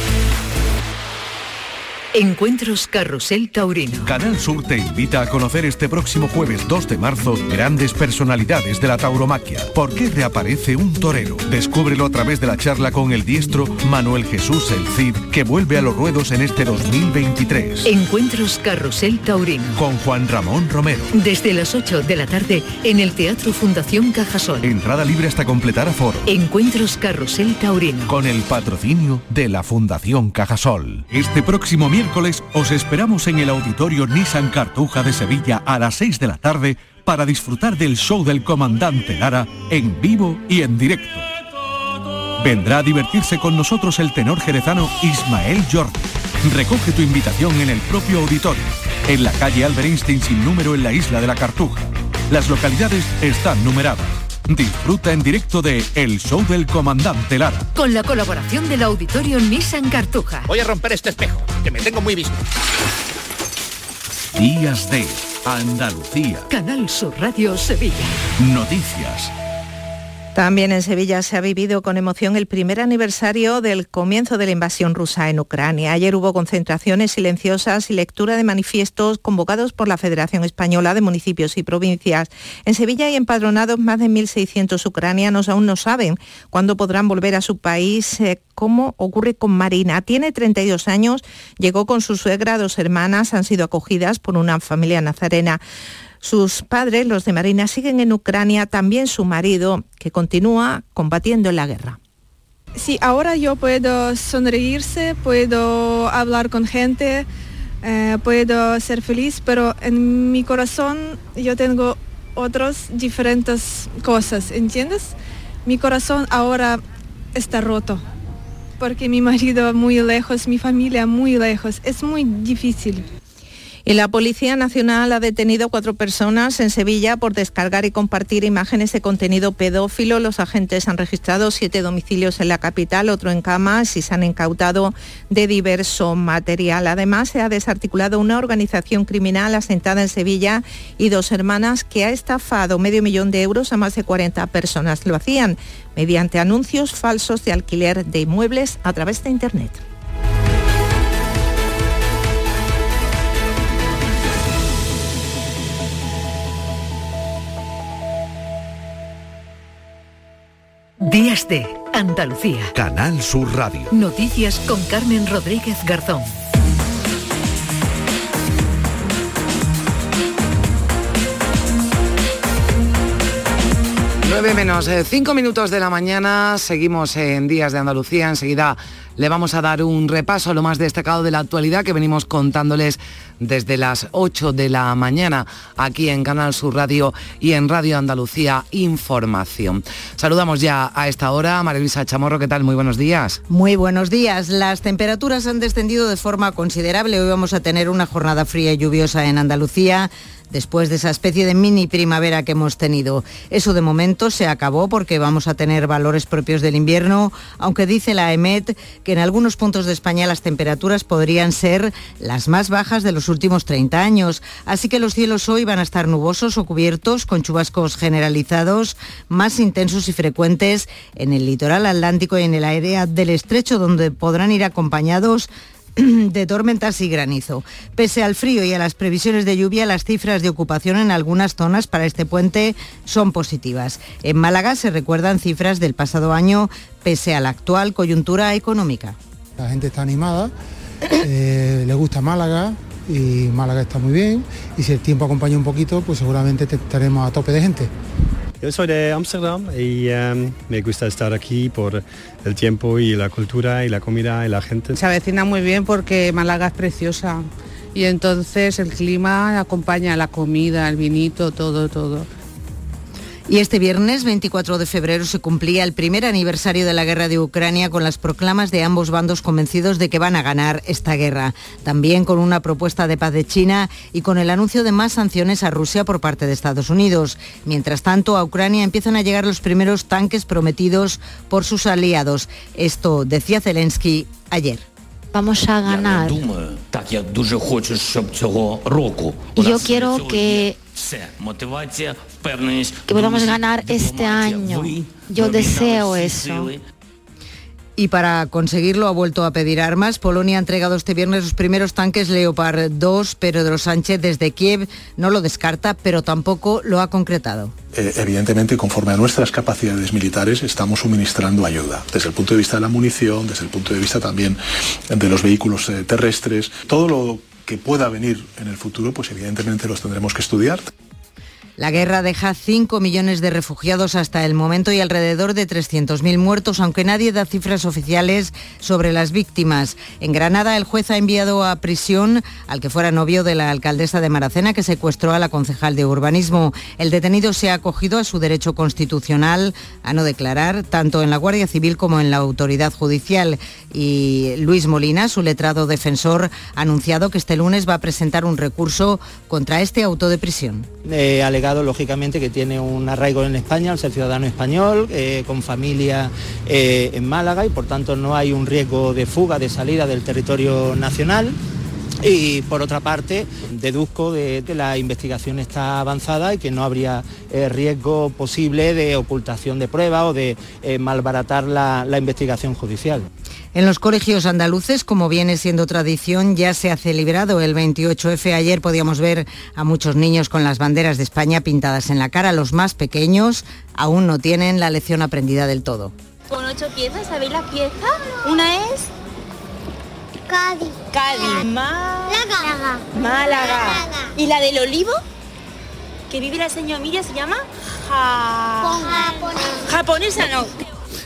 Encuentros Carrusel Taurino. Canal Sur te invita a conocer este próximo jueves 2 de marzo grandes personalidades de la tauromaquia. ¿Por qué reaparece un torero? Descúbrelo a través de la charla con el diestro Manuel Jesús El Cid, que vuelve a los ruedos en este 2023. Encuentros Carrusel Taurino. Con Juan Ramón Romero. Desde las 8 de la tarde en el Teatro Fundación Cajasol. Entrada libre hasta completar aforo. Encuentros Carrusel Taurino. Con el patrocinio de la Fundación Cajasol. Este próximo miércoles os esperamos en el Auditorio Nissan Cartuja de Sevilla a las 6 de la tarde para disfrutar del show del comandante Lara en vivo y en directo. Vendrá a divertirse con nosotros el tenor jerezano Ismael Jordi. Recoge tu invitación en el propio auditorio, en la calle Albert Einstein sin número en la isla de la Cartuja. Las localidades están numeradas. Disfruta en directo de El Show del Comandante Lara. Con la colaboración del Auditorio Nissan Cartuja. Voy a romper este espejo, que me tengo muy visto. Días de Andalucía. Canal Sur Radio Sevilla. Noticias. También en Sevilla se ha vivido con emoción el primer aniversario del comienzo de la invasión rusa en Ucrania. Ayer hubo concentraciones silenciosas y lectura de manifiestos convocados por la Federación Española de Municipios y Provincias. En Sevilla hay empadronados más de 1.600 ucranianos. Aún no saben cuándo podrán volver a su país. Eh, como ocurre con Marina. Tiene 32 años, llegó con su suegra, dos hermanas, han sido acogidas por una familia nazarena. Sus padres, los de Marina, siguen en Ucrania, también su marido, que continúa combatiendo en la guerra. Sí, ahora yo puedo sonreírse, puedo hablar con gente, eh, puedo ser feliz, pero en mi corazón yo tengo otras diferentes cosas, ¿entiendes? Mi corazón ahora está roto, porque mi marido muy lejos, mi familia muy lejos, es muy difícil. La Policía Nacional ha detenido cuatro personas en Sevilla por descargar y compartir imágenes de contenido pedófilo. Los agentes han registrado siete domicilios en la capital, otro en Camas y se han incautado de diverso material. Además, se ha desarticulado una organización criminal asentada en Sevilla y dos hermanas que ha estafado medio millón de euros a más de 40 personas. Lo hacían mediante anuncios falsos de alquiler de inmuebles a través de Internet. Días de Andalucía. Canal Sur Radio. Noticias con Carmen Rodríguez Garzón. Nueve menos eh, cinco minutos de la mañana, seguimos en Días de Andalucía, enseguida le vamos a dar un repaso a lo más destacado de la actualidad que venimos contándoles desde las 8 de la mañana aquí en Canal Sur Radio y en Radio Andalucía Información. Saludamos ya a esta hora a María Luisa Chamorro, ¿qué tal? Muy buenos días. Muy buenos días. Las temperaturas han descendido de forma considerable. Hoy vamos a tener una jornada fría y lluviosa en Andalucía después de esa especie de mini primavera que hemos tenido. Eso de momento se acabó porque vamos a tener valores propios del invierno, aunque dice la EMET que en algunos puntos de España las temperaturas podrían ser las más bajas de los últimos 30 años. Así que los cielos hoy van a estar nubosos o cubiertos con chubascos generalizados, más intensos y frecuentes en el litoral atlántico y en el área del estrecho, donde podrán ir acompañados de tormentas y granizo. Pese al frío y a las previsiones de lluvia, las cifras de ocupación en algunas zonas para este puente son positivas. En Málaga se recuerdan cifras del pasado año pese a la actual coyuntura económica. La gente está animada, eh, le gusta Málaga y Málaga está muy bien y si el tiempo acompaña un poquito, pues seguramente estaremos a tope de gente. Yo soy de Ámsterdam y em, me gusta estar aquí por el tiempo y la cultura y la comida y la gente. Se avecina muy bien porque Málaga es preciosa y entonces el clima acompaña la comida, el vinito, todo, todo. Y este viernes 24 de febrero se cumplía el primer aniversario de la guerra de Ucrania con las proclamas de ambos bandos convencidos de que van a ganar esta guerra. También con una propuesta de paz de China y con el anuncio de más sanciones a Rusia por parte de Estados Unidos. Mientras tanto, a Ucrania empiezan a llegar los primeros tanques prometidos por sus aliados. Esto decía Zelensky ayer vamos a ganar. Y yo quiero que que podamos ganar este año. Yo deseo eso. Y para conseguirlo ha vuelto a pedir armas. Polonia ha entregado este viernes los primeros tanques Leopard 2. Pedro Sánchez desde Kiev no lo descarta, pero tampoco lo ha concretado. Eh, evidentemente, conforme a nuestras capacidades militares, estamos suministrando ayuda, desde el punto de vista de la munición, desde el punto de vista también de los vehículos eh, terrestres. Todo lo que pueda venir en el futuro, pues evidentemente los tendremos que estudiar. La guerra deja 5 millones de refugiados hasta el momento y alrededor de 300.000 muertos, aunque nadie da cifras oficiales sobre las víctimas. En Granada, el juez ha enviado a prisión al que fuera novio de la alcaldesa de Maracena, que secuestró a la concejal de urbanismo. El detenido se ha acogido a su derecho constitucional a no declarar, tanto en la Guardia Civil como en la autoridad judicial. Y Luis Molina, su letrado defensor, ha anunciado que este lunes va a presentar un recurso contra este auto de prisión. Eh, lógicamente, que tiene un arraigo en España, al ser ciudadano español, eh, con familia eh, en Málaga y por tanto no hay un riesgo de fuga, de salida del territorio nacional. Y por otra parte, deduzco de que la investigación está avanzada y que no habría riesgo posible de ocultación de pruebas o de malbaratar la investigación judicial. En los colegios andaluces, como viene siendo tradición, ya se ha celebrado el 28F. Ayer podíamos ver a muchos niños con las banderas de España pintadas en la cara. Los más pequeños aún no tienen la lección aprendida del todo. Con ocho piezas, ¿sabéis las piezas? Una es Cádiz. Cádiz. Málaga. Málaga. ¿Y la del olivo? Que vive la señora Miriam se llama ja... japonesa. no.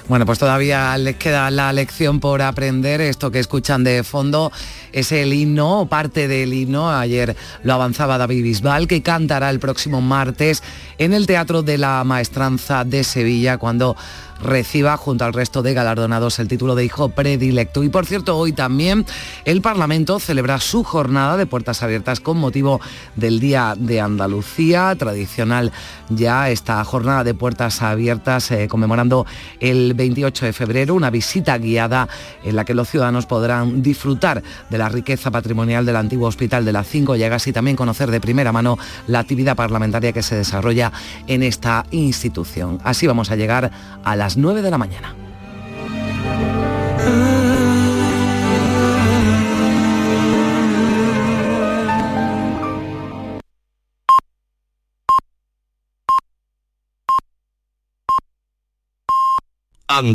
Bueno, pues todavía les queda la lección por aprender. Esto que escuchan de fondo es el himno, o parte del himno. Ayer lo avanzaba David Bisbal, que cantará el próximo martes en el Teatro de la Maestranza de Sevilla, cuando reciba junto al resto de galardonados el título de hijo predilecto. Y por cierto, hoy también el Parlamento celebra su jornada de puertas abiertas con motivo del Día de Andalucía, tradicional ya esta jornada de puertas abiertas eh, conmemorando el 28 de febrero, una visita guiada en la que los ciudadanos podrán disfrutar de la riqueza patrimonial del antiguo Hospital de las Cinco Llagas y también conocer de primera mano la actividad parlamentaria que se desarrolla en esta institución. Así vamos a llegar a las 9 de la mañana.